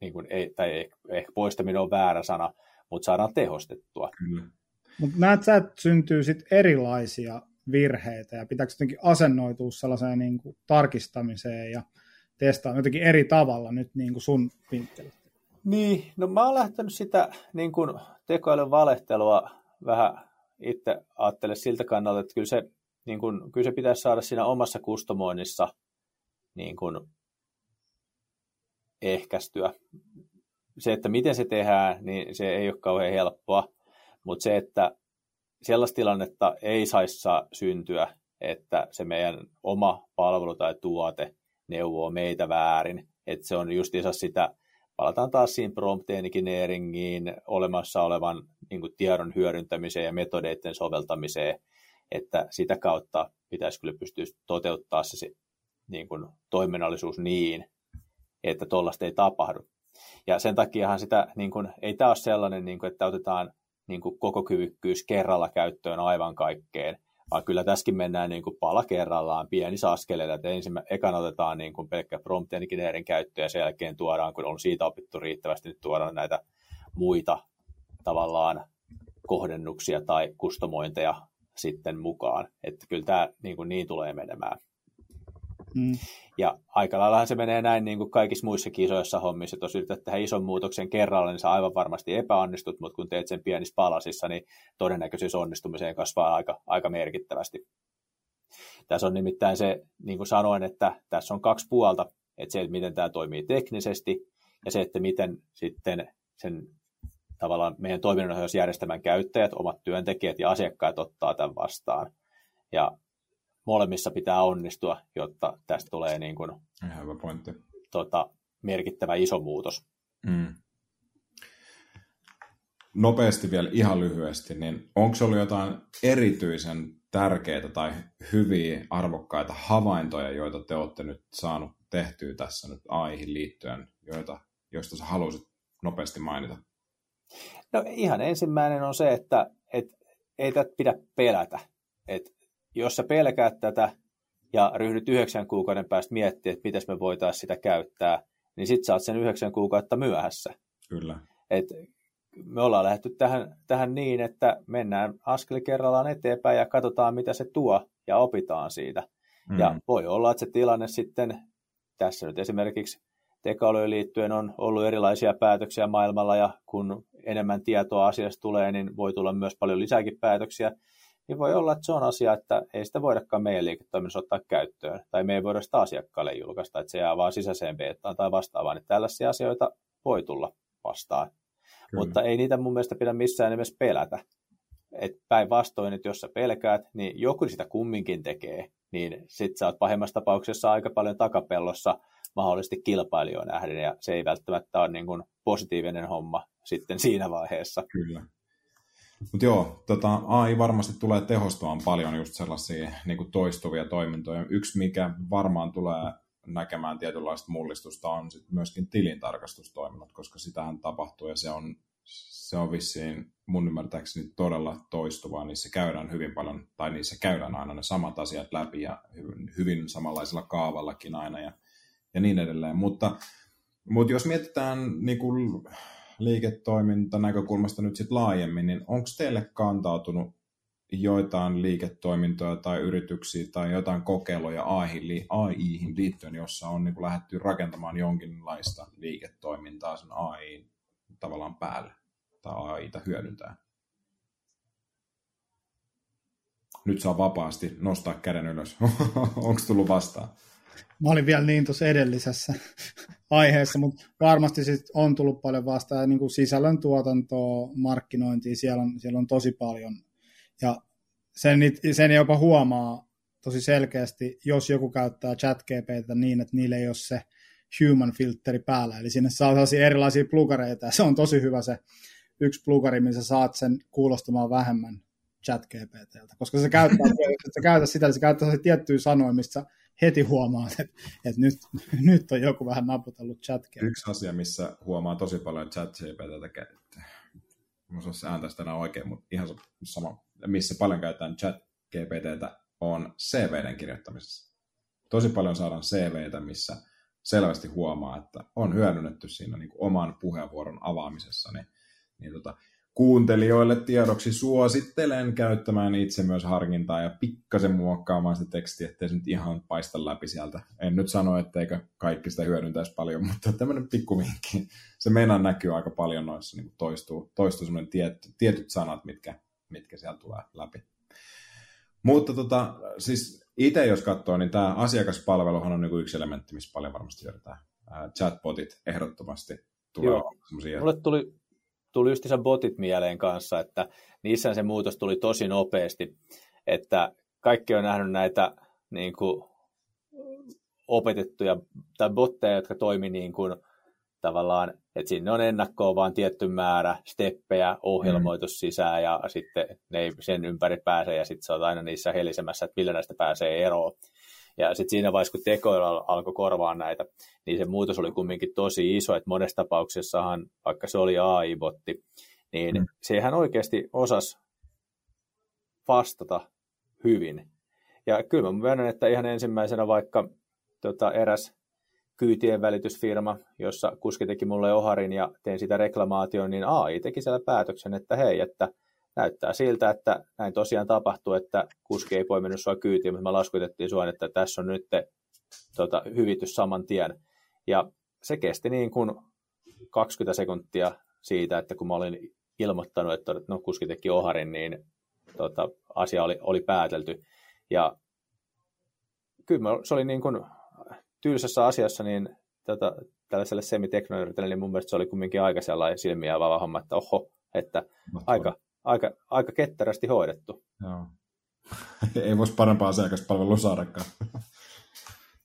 niin kuin, ei, tai ehkä, ehkä poistaminen on väärä sana, mutta saadaan tehostettua. Kyllä. Mutta näet sä, että syntyy sitten erilaisia virheitä ja pitääkö jotenkin asennoitua sellaiseen niin kuin tarkistamiseen ja testaa jotenkin eri tavalla nyt niin kuin sun pinttelyt? Niin, no mä oon lähtenyt sitä niin kuin tekoälyn valehtelua vähän itse ajattele siltä kannalta, että kyllä se, niin kuin, kyllä se pitäisi saada siinä omassa kustomoinnissa niin kuin ehkäistyä. Se, että miten se tehdään, niin se ei ole kauhean helppoa, mutta se, että sellaista tilannetta ei saisi saa syntyä, että se meidän oma palvelu tai tuote neuvoo meitä väärin. Että se on justiinsa sitä, palataan taas siihen prompt engineeringiin, olemassa olevan niin kuin tiedon hyödyntämiseen ja metodeiden soveltamiseen, että sitä kautta pitäisi kyllä pystyä toteuttaa se, se niin kuin toiminnallisuus niin, että tuollaista ei tapahdu. Ja sen takiahan sitä, niin kuin, ei tämä ole sellainen, niin kuin, että otetaan niin kuin koko kyvykkyys kerralla käyttöön aivan kaikkeen, vaan kyllä tässäkin mennään niin kuin pala kerrallaan pienissä askeleilla, että ensin ekan otetaan niin kuin pelkkä prompt engineerin käyttö ja sen jälkeen tuodaan, kun on siitä opittu riittävästi, nyt tuodaan näitä muita tavallaan kohdennuksia tai kustomointeja sitten mukaan. Että kyllä tämä niin, kuin niin tulee menemään. Mm. Ja aika laillahan se menee näin niin kuin kaikissa muissakin isoissa hommissa, että jos yrität tehdä ison muutoksen kerralla, niin sä aivan varmasti epäonnistut, mutta kun teet sen pienissä palasissa, niin todennäköisyys onnistumiseen kasvaa aika, aika merkittävästi. Tässä on nimittäin se, niin kuin sanoin, että tässä on kaksi puolta, että se, että miten tämä toimii teknisesti, ja se, että miten sitten sen tavallaan meidän toiminnanohjausjärjestelmän käyttäjät, omat työntekijät ja asiakkaat ottaa tämän vastaan. Ja molemmissa pitää onnistua, jotta tästä tulee niin kuin, hyvä pointti. Tota, merkittävä iso muutos. Mm. Nopeasti vielä ihan lyhyesti, niin onko ollut jotain erityisen tärkeitä tai hyviä, arvokkaita havaintoja, joita te olette nyt saanut tehtyä tässä nyt aihin liittyen, joita, joista sä haluaisit nopeasti mainita? No ihan ensimmäinen on se, että et, ei tätä pidä pelätä. Et jos sä pelkäät tätä ja ryhdyt yhdeksän kuukauden päästä miettimään, että miten me voitaisiin sitä käyttää, niin sit saat sen yhdeksän kuukautta myöhässä. Kyllä. Et me ollaan lähdetty tähän, tähän niin, että mennään askel kerrallaan eteenpäin ja katsotaan, mitä se tuo ja opitaan siitä. Mm. Ja voi olla, että se tilanne sitten, tässä nyt esimerkiksi tekoälyyn liittyen on ollut erilaisia päätöksiä maailmalla ja kun enemmän tietoa asiasta tulee, niin voi tulla myös paljon lisääkin päätöksiä niin voi olla, että se on asia, että ei sitä voidakaan meidän liiketoiminnassa ottaa käyttöön, tai me ei voida sitä asiakkaalle julkaista, että se jää vaan sisäiseen betaan tai vastaavaan, niin tällaisia asioita voi tulla vastaan. Kyllä. Mutta ei niitä mun mielestä pidä missään nimessä pelätä. Et päinvastoin, että jos sä pelkäät, niin joku sitä kumminkin tekee. niin sit sä oot pahimmassa tapauksessa aika paljon takapellossa mahdollisesti kilpailijoon nähden, ja se ei välttämättä ole niin kuin positiivinen homma sitten siinä vaiheessa. Kyllä. Mutta joo, tota, AI varmasti tulee tehostamaan paljon just sellaisia niin kuin toistuvia toimintoja. Yksi, mikä varmaan tulee näkemään tietynlaista mullistusta, on sit myöskin tilintarkastustoiminnot, koska sitähän tapahtuu ja se on, se on vissiin mun ymmärtääkseni todella toistuvaa. Niissä käydään hyvin paljon, tai niissä käydään aina ne samat asiat läpi ja hyvin, hyvin samanlaisella kaavallakin aina ja, ja niin edelleen. Mutta, mutta jos mietitään niin kuin liiketoiminta näkökulmasta nyt sitten laajemmin, niin onko teille kantautunut joitain liiketoimintoja tai yrityksiä tai jotain kokeiluja AIhin liittyen, jossa on niin kuin lähdetty rakentamaan jonkinlaista liiketoimintaa sen AI tavallaan päälle tai AIta hyödyntää. Nyt saa vapaasti nostaa käden ylös. Onko tullut vastaan? Mä olin vielä niin tuossa edellisessä aiheessa, mutta varmasti sit on tullut paljon vastaan. Ja niin kuin sisällön tuotantoa, markkinointia, siellä on, siellä on tosi paljon. Ja sen, sen jopa huomaa tosi selkeästi, jos joku käyttää ChatGPtä niin, että niillä ei ole se human filteri päällä. Eli sinne saa erilaisia plugareita, ja se on tosi hyvä se yksi plugari, missä saat sen kuulostamaan vähemmän ChatGPTltä, koska se käyttää, että sä käytä sitä, se käyttää se tiettyjä sanoja, mistä heti huomaat, että, että nyt, nyt on joku vähän naputellut chat Yksi asia, missä huomaa tosi paljon chat GPTtä, mä osaa se ääntää sitä oikein, mutta ihan sama, missä paljon käytetään chat GPTtä, on CVden kirjoittamisessa. Tosi paljon saadaan CVtä, missä selvästi huomaa, että on hyödynnetty siinä niin kuin oman puheenvuoron avaamisessa, niin, niin tota, kuuntelijoille tiedoksi suosittelen käyttämään itse myös harkintaa ja pikkasen muokkaamaan sitä tekstiä, ettei se nyt ihan paista läpi sieltä. En nyt sano, etteikö kaikki sitä hyödyntäisi paljon, mutta tämmöinen pikku vinkki. Se meinaa näkyy aika paljon noissa, niin toistuu, toistuu semmoinen tiet, tietyt sanat, mitkä, mitkä sieltä tulee läpi. Mutta tota, siis itse jos katsoo, niin tämä asiakaspalveluhan on niin yksi elementti, missä paljon varmasti hyödytään. Chatbotit ehdottomasti tulee Joo. Mulle tuli tuli just botit mieleen kanssa, että niissä se muutos tuli tosi nopeasti, että kaikki on nähnyt näitä niin kuin, opetettuja tai botteja, jotka toimii niin kuin, tavallaan, että sinne on ennakkoon vain tietty määrä steppejä, ohjelmoitus mm. sisään ja sitten ne ei sen ympäri pääse ja sitten se on aina niissä helisemässä, että millä näistä pääsee eroon. Ja sitten siinä vaiheessa, kun tekoilla alkoi korvaa näitä, niin se muutos oli kumminkin tosi iso, että monessa tapauksessahan, vaikka se oli AI-botti, niin mm. sehän oikeasti osas vastata hyvin. Ja kyllä mä myönnän, että ihan ensimmäisenä vaikka tota, eräs kyytien välitysfirma, jossa kuski teki mulle oharin ja tein sitä reklamaation, niin AI teki siellä päätöksen, että hei, että näyttää siltä, että näin tosiaan tapahtuu, että kuski ei poiminut sua kyytiin, mutta me laskutettiin sua, että tässä on nyt tota, hyvitys saman tien. Ja se kesti niin kuin 20 sekuntia siitä, että kun mä olin ilmoittanut, että no, kuski teki oharin, niin tota, asia oli, oli päätelty. Ja kyllä se oli niin kuin tylsässä asiassa, niin tota, tällaiselle semiteknoyrittäjälle, niin mun mielestä se oli kumminkin aika sellainen silmiä avaava homma, että oho, että aika, aika, aika ketterästi hoidettu. Joo. Ei voisi parempaa asiakaspalvelua saadakaan.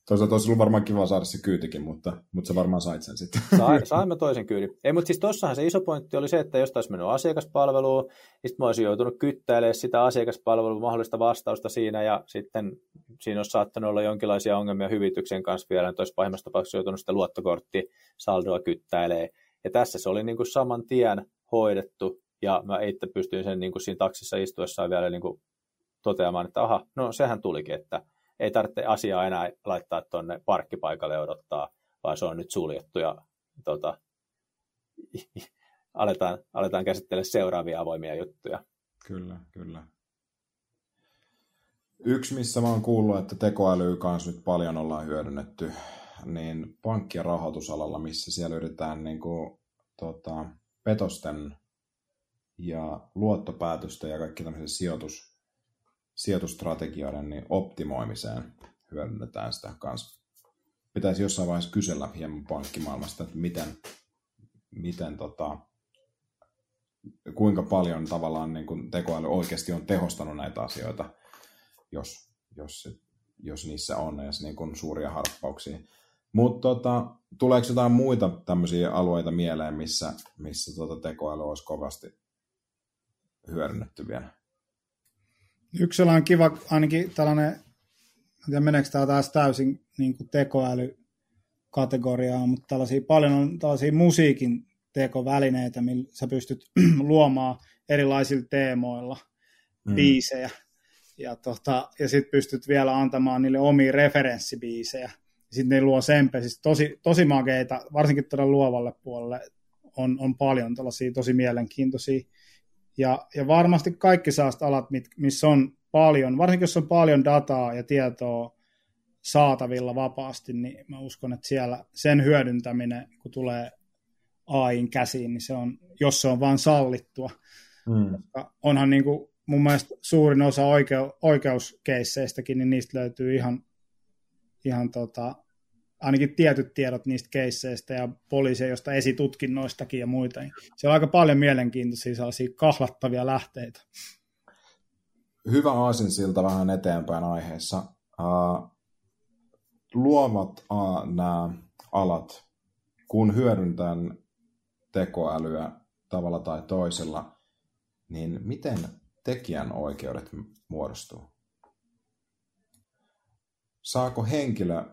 Toisaalta olisi ollut varmaan kiva saada se kyytikin, mutta, mutta sä varmaan sait sen sitten. Sai, saimme toisen kyydin. Ei, mutta siis tossahan se iso pointti oli se, että jos taisi mennyt asiakaspalveluun, niin sitten mä olisin joutunut kyttäilemään sitä asiakaspalvelun mahdollista vastausta siinä, ja sitten siinä olisi saattanut olla jonkinlaisia ongelmia hyvityksen kanssa vielä, että olisi pahimmassa tapauksessa joutunut sitä luottokortti saldoa kyttäilemään. Ja tässä se oli niin kuin saman tien hoidettu, ja mä itse pystyin sen niin kuin siinä taksissa istuessaan vielä niin kuin toteamaan, että aha, no sehän tulikin, että ei tarvitse asiaa enää laittaa tuonne parkkipaikalle odottaa, vaan se on nyt suljettu ja tota, aletaan, aletaan käsitellä seuraavia avoimia juttuja. Kyllä, kyllä. Yksi, missä mä oon kuullut, että tekoälyä kanssa nyt paljon ollaan hyödynnetty, niin pankki- ja rahoitusalalla, missä siellä yritetään niin kuin, tota, petosten ja luottopäätösten ja kaikki tämmöisen sijoitus, sijoitustrategioiden niin optimoimiseen hyödynnetään sitä kanssa. Pitäisi jossain vaiheessa kysellä hieman pankkimaailmasta, että miten, miten tota, kuinka paljon tavallaan niin kuin tekoäly oikeasti on tehostanut näitä asioita, jos, jos jos niissä on edes niin kuin suuria harppauksia. Mutta tota, tuleeko jotain muita tämmöisiä alueita mieleen, missä, missä tota tekoäly olisi kovasti hyödynnetty vielä? Yksi sellainen kiva, ainakin tällainen, en tiedä meneekö tämä taas täysin niin kuin tekoäly kategoriaa, mutta tällaisia, paljon on tällaisia musiikin tekovälineitä, millä sä pystyt luomaan erilaisilla teemoilla mm. biisejä. Ja, tota, ja sitten pystyt vielä antamaan niille omia referenssibiisejä. Sitten ne luo sempe, siis tosi, tosi makeita, varsinkin todella luovalle puolelle on, on paljon tällaisia tosi mielenkiintoisia. Ja, ja varmasti kaikki saast alat, missä on paljon, varsinkin jos on paljon dataa ja tietoa saatavilla vapaasti, niin mä uskon, että siellä sen hyödyntäminen, kun tulee AIin käsiin, niin se on, jos se on vain sallittua. Mm. onhan niin kuin mun mielestä suurin osa oikeu, oikeuskeisseistäkin, niin niistä löytyy ihan, ihan tota, ainakin tietyt tiedot niistä keisseistä ja poliiseista esitutkinnoistakin ja muita. Se on aika paljon mielenkiintoisia sellaisia kahlattavia lähteitä. Hyvä aasinsilta vähän eteenpäin aiheessa. Uh, luovat uh, nämä alat, kun hyödyntän tekoälyä tavalla tai toisella, niin miten tekijän oikeudet muodostuu? Saako henkilö,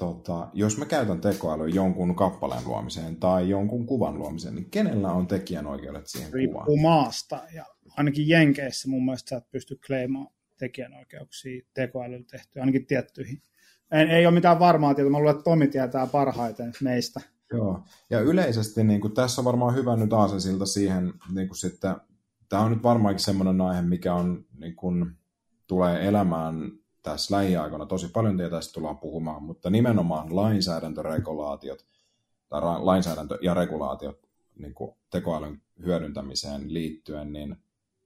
tota, jos mä käytän tekoälyä jonkun kappaleen luomiseen tai jonkun kuvan luomiseen, niin kenellä on tekijän oikeudet siihen Riippuu kuvaan? maasta ja ainakin Jenkeissä mun mielestä sä et pysty kleimaan tekijänoikeuksia tekoälyllä tehtyä, ainakin tiettyihin. En, ei ole mitään varmaa tietoa, mä luulen, että Tomi tietää parhaiten meistä. Joo, ja yleisesti niin kuin, tässä on varmaan hyvä nyt aasensilta siihen, niin kuin sitten, tämä on nyt varmaankin semmoinen aihe, mikä on, niin kuin, tulee elämään tässä lähiaikoina tosi paljon tietää, tästä tullaan puhumaan, mutta nimenomaan lainsäädäntöregulaatiot tai lainsäädäntö ja regulaatiot niin kuin tekoälyn hyödyntämiseen liittyen, niin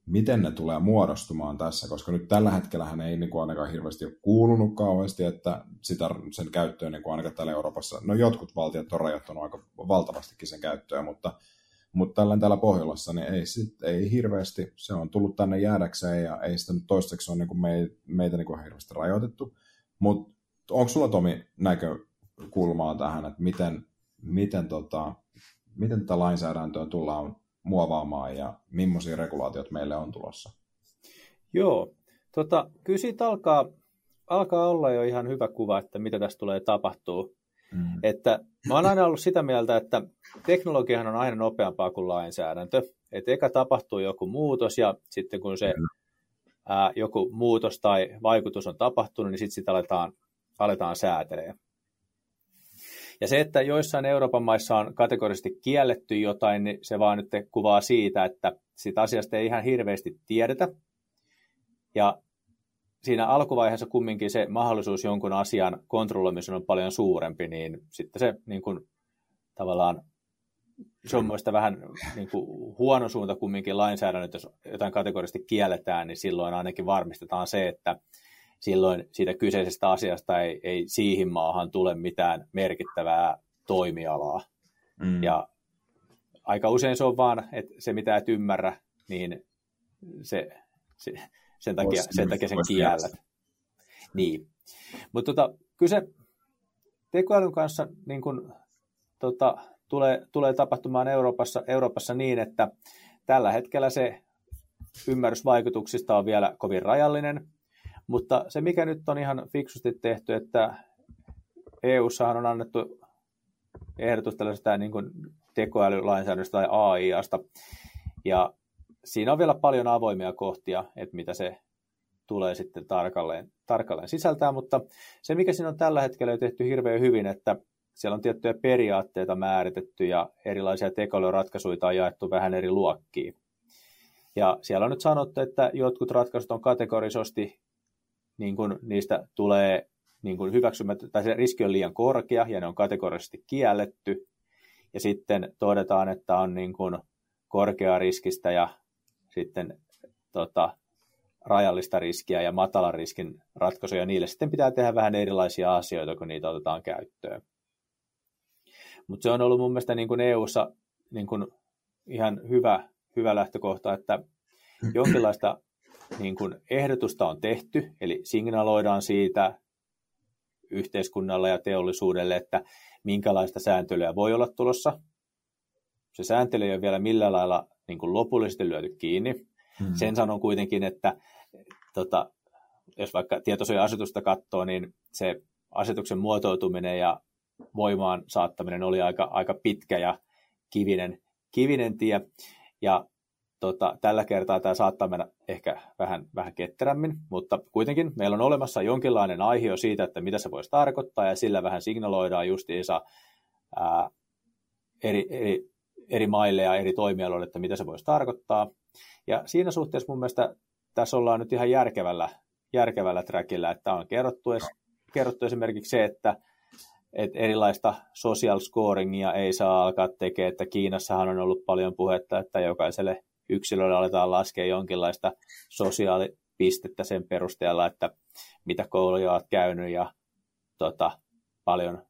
miten ne tulee muodostumaan tässä, koska nyt tällä hetkellä hän ei niin kuin ainakaan hirveästi ole kuulunut kauheasti, että sitä, sen käyttöön niin kuin ainakaan täällä Euroopassa, no jotkut valtiot on rajoittanut aika valtavastikin sen käyttöä, mutta, mutta tällä täällä Pohjolassa niin ei, sit, ei hirveästi, se on tullut tänne jäädäkseen ja ei sitä nyt toistaiseksi ole niin kuin me, meitä niin kuin hirveästi rajoitettu, mutta onko sulla Tomi näkökulmaa tähän, että miten, miten, tota, miten tätä lainsäädäntöä tullaan muovaamaan ja millaisia regulaatiot meille on tulossa? Joo, tota, kyllä siitä alkaa, alkaa olla jo ihan hyvä kuva, että mitä tässä tulee tapahtuu. Mm. Että mä oon aina ollut sitä mieltä, että teknologiahan on aina nopeampaa kuin lainsäädäntö. Että eka tapahtuu joku muutos ja sitten kun se ää, joku muutos tai vaikutus on tapahtunut, niin sitten sitä aletaan, aletaan säätelemään. Ja se, että joissain Euroopan maissa on kategorisesti kielletty jotain, niin se vaan nyt kuvaa siitä, että siitä asiasta ei ihan hirveästi tiedetä. Ja siinä alkuvaiheessa kumminkin se mahdollisuus jonkun asian kontrolloimisen on paljon suurempi, niin sitten se niin kuin, tavallaan se on mielestäni vähän niin kuin, huono suunta kumminkin lainsäädännöt, jos jotain kategorisesti kielletään, niin silloin ainakin varmistetaan se, että silloin siitä kyseisestä asiasta ei, ei siihen maahan tule mitään merkittävää toimialaa. Mm. Ja aika usein se on vaan, että se mitä et ymmärrä, niin se, se, sen, takia, sen takia sen kiellät. Niin. Mutta tota, kyllä se tekoälyn kanssa niin kun, tota, tulee, tulee tapahtumaan Euroopassa, Euroopassa niin, että tällä hetkellä se ymmärrys vaikutuksista on vielä kovin rajallinen, mutta se, mikä nyt on ihan fiksusti tehty, että EU-ssahan on annettu ehdotus tällaisesta niin kuin tekoälylainsäädännöstä tai AIasta, ja siinä on vielä paljon avoimia kohtia, että mitä se tulee sitten tarkalleen, tarkalleen sisältää, mutta se, mikä siinä on tällä hetkellä jo tehty hirveän hyvin, että siellä on tiettyjä periaatteita määritetty ja erilaisia tekoälyratkaisuja on jaettu vähän eri luokkiin. Ja siellä on nyt sanottu, että jotkut ratkaisut on kategorisesti niin kuin niistä tulee niin kuin hyväksymättä, tai se riski on liian korkea ja ne on kategorisesti kielletty. Ja sitten todetaan, että on niin kuin korkea riskistä ja sitten tota, rajallista riskiä ja matalan riskin ratkaisuja. Niille sitten pitää tehdä vähän erilaisia asioita, kun niitä otetaan käyttöön. Mutta se on ollut mun mielestä niin kuin EU-ssa niin kuin ihan hyvä, hyvä lähtökohta, että jonkinlaista niin kun ehdotusta on tehty, eli signaloidaan siitä yhteiskunnalle ja teollisuudelle, että minkälaista sääntelyä voi olla tulossa. Se sääntely ei ole vielä millään lailla niin kuin lopullisesti lyöty kiinni. Hmm. Sen sanon kuitenkin, että tota, jos vaikka tietosuoja-asetusta katsoo, niin se asetuksen muotoutuminen ja voimaan saattaminen oli aika, aika pitkä ja kivinen, kivinen tie. Ja tota, tällä kertaa tämä saattaa mennä ehkä vähän, vähän ketterämmin, mutta kuitenkin meillä on olemassa jonkinlainen aihio siitä, että mitä se voisi tarkoittaa, ja sillä vähän signaloidaan justiinsa ää, eri, eri, eri maille ja eri toimialoille, että mitä se voisi tarkoittaa. Ja siinä suhteessa mun mielestä tässä ollaan nyt ihan järkevällä, järkevällä trackillä, että on kerrottu, kerrottu esimerkiksi se, että että erilaista social scoringia ei saa alkaa tekemään, että Kiinassahan on ollut paljon puhetta, että jokaiselle yksilölle aletaan laskea jonkinlaista sosiaalipistettä sen perusteella, että mitä kouluja olet käynyt ja tota, paljon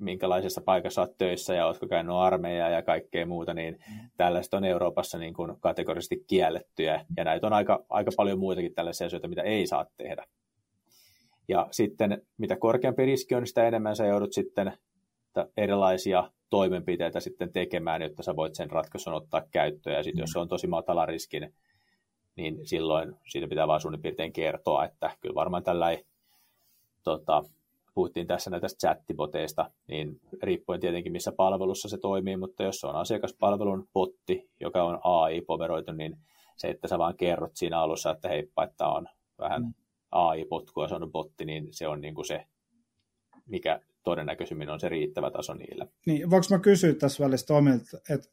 minkälaisessa paikassa olet töissä ja oletko käynyt armeijaa ja kaikkea muuta, niin tällaista on Euroopassa niin kuin kategorisesti kiellettyjä. Ja näitä on aika, aika paljon muitakin tällaisia asioita, mitä ei saa tehdä. Ja sitten mitä korkeampi riski on, sitä enemmän sä joudut sitten erilaisia toimenpiteitä sitten tekemään, jotta sä voit sen ratkaisun ottaa käyttöön. Ja sitten jos se on tosi matala riski, niin silloin siitä pitää vaan suunnilleen piirtein kertoa, että kyllä varmaan tällä ei, tota, puhuttiin tässä näitä chattiboteista, niin riippuen tietenkin missä palvelussa se toimii, mutta jos se on asiakaspalvelun botti, joka on AI-poveroitu, niin se, että sä vaan kerrot siinä alussa, että heippa, että on vähän mm. AI-potkua saanut botti, niin se on niin kuin se, mikä todennäköisemmin on se riittävä taso niillä. Niin, voinko mä kysyä tässä välissä Tomilta, että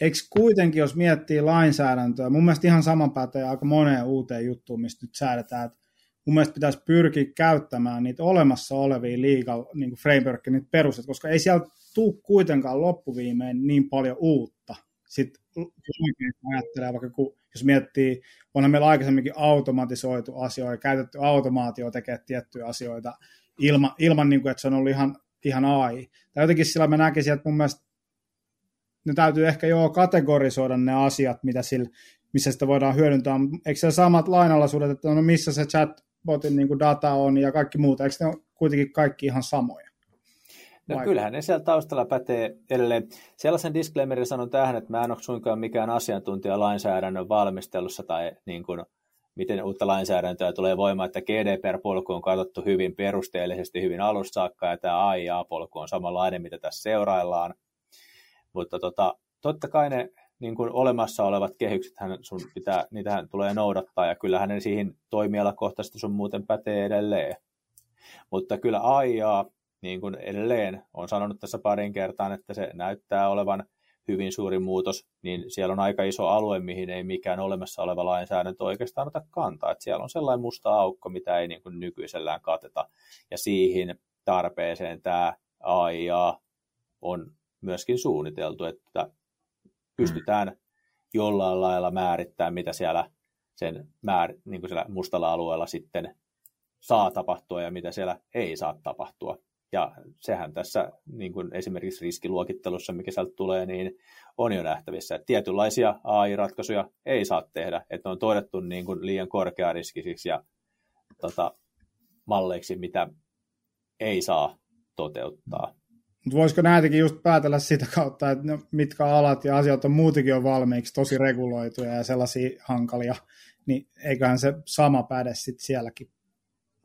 eikö kuitenkin, jos miettii lainsäädäntöä, mun mielestä ihan sama pätee aika moneen uuteen juttuun, mistä nyt säädetään, että mun mielestä pitäisi pyrkiä käyttämään niitä olemassa olevia legal niin framework, niitä perustet, koska ei siellä tule kuitenkaan loppuviimein niin paljon uutta. Sitten oikein ajattelee, vaikka kun, jos miettii, onhan meillä aikaisemminkin automatisoitu asioita, käytetty automaatio tekee tiettyjä asioita, ilma, ilman niin kuin, että se on ollut ihan, ihan AI. Tai jotenkin sillä mä näkisin, että mun mielestä ne täytyy ehkä jo kategorisoida ne asiat, mitä sillä, missä sitä voidaan hyödyntää. Eikö se samat lainalaisuudet, että no missä se chatbotin niin kuin data on ja kaikki muuta, eikö ne ole kuitenkin kaikki ihan samoja? No Vai? kyllähän ne siellä taustalla pätee edelleen. Sellaisen disclaimerin sanon tähän, että mä en ole suinkaan mikään asiantuntija lainsäädännön valmistelussa tai niin kuin miten uutta lainsäädäntöä tulee voimaan, että GDPR-polku on katsottu hyvin perusteellisesti, hyvin alusta saakka, ja tämä AIA-polku on samanlainen, mitä tässä seuraillaan. Mutta tota, totta kai ne niin kuin olemassa olevat kehykset, sun pitää, niitähän tulee noudattaa, ja kyllähän ne siihen toimialakohtaisesti sun muuten pätee edelleen. Mutta kyllä AIA, niin kuin edelleen, on sanonut tässä parin kertaan, että se näyttää olevan hyvin suuri muutos, niin siellä on aika iso alue, mihin ei mikään olemassa oleva lainsäädäntö oikeastaan ota kantaa. Että siellä on sellainen musta aukko, mitä ei niin kuin nykyisellään kateta. Ja siihen tarpeeseen tämä AIA on myöskin suunniteltu, että pystytään jollain lailla määrittämään, mitä siellä sen määr, niin kuin siellä mustalla alueella sitten saa tapahtua ja mitä siellä ei saa tapahtua. Ja sehän tässä niin kuin esimerkiksi riskiluokittelussa, mikä sieltä tulee, niin on jo nähtävissä, että tietynlaisia AI-ratkaisuja ei saa tehdä, että ne on todettu niin kuin liian korkeariskisiksi ja tota, malleiksi, mitä ei saa toteuttaa. Mutta voisiko näitäkin just päätellä sitä kautta, että no, mitkä alat ja asiat on muutenkin jo valmiiksi tosi reguloituja ja sellaisia hankalia, niin eiköhän se sama päde sitten sielläkin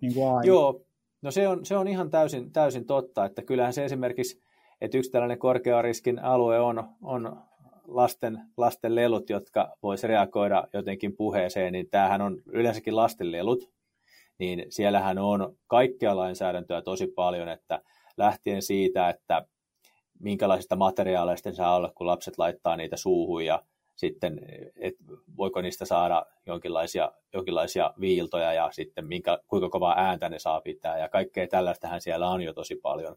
niin kuin aina. Joo, No se on, se on ihan täysin, täysin totta, että kyllähän se esimerkiksi, että yksi tällainen korkeariskin alue on, on lasten, lasten lelut, jotka voisi reagoida jotenkin puheeseen, niin tämähän on yleensäkin lasten lelut, niin siellähän on kaikkea lainsäädäntöä tosi paljon, että lähtien siitä, että minkälaisista materiaaleista saa olla, kun lapset laittaa niitä suuhun ja sitten, että voiko niistä saada jonkinlaisia, jonkinlaisia viiltoja ja sitten minkä, kuinka kovaa ääntä ne saa pitää ja kaikkea tällaistähän siellä on jo tosi paljon.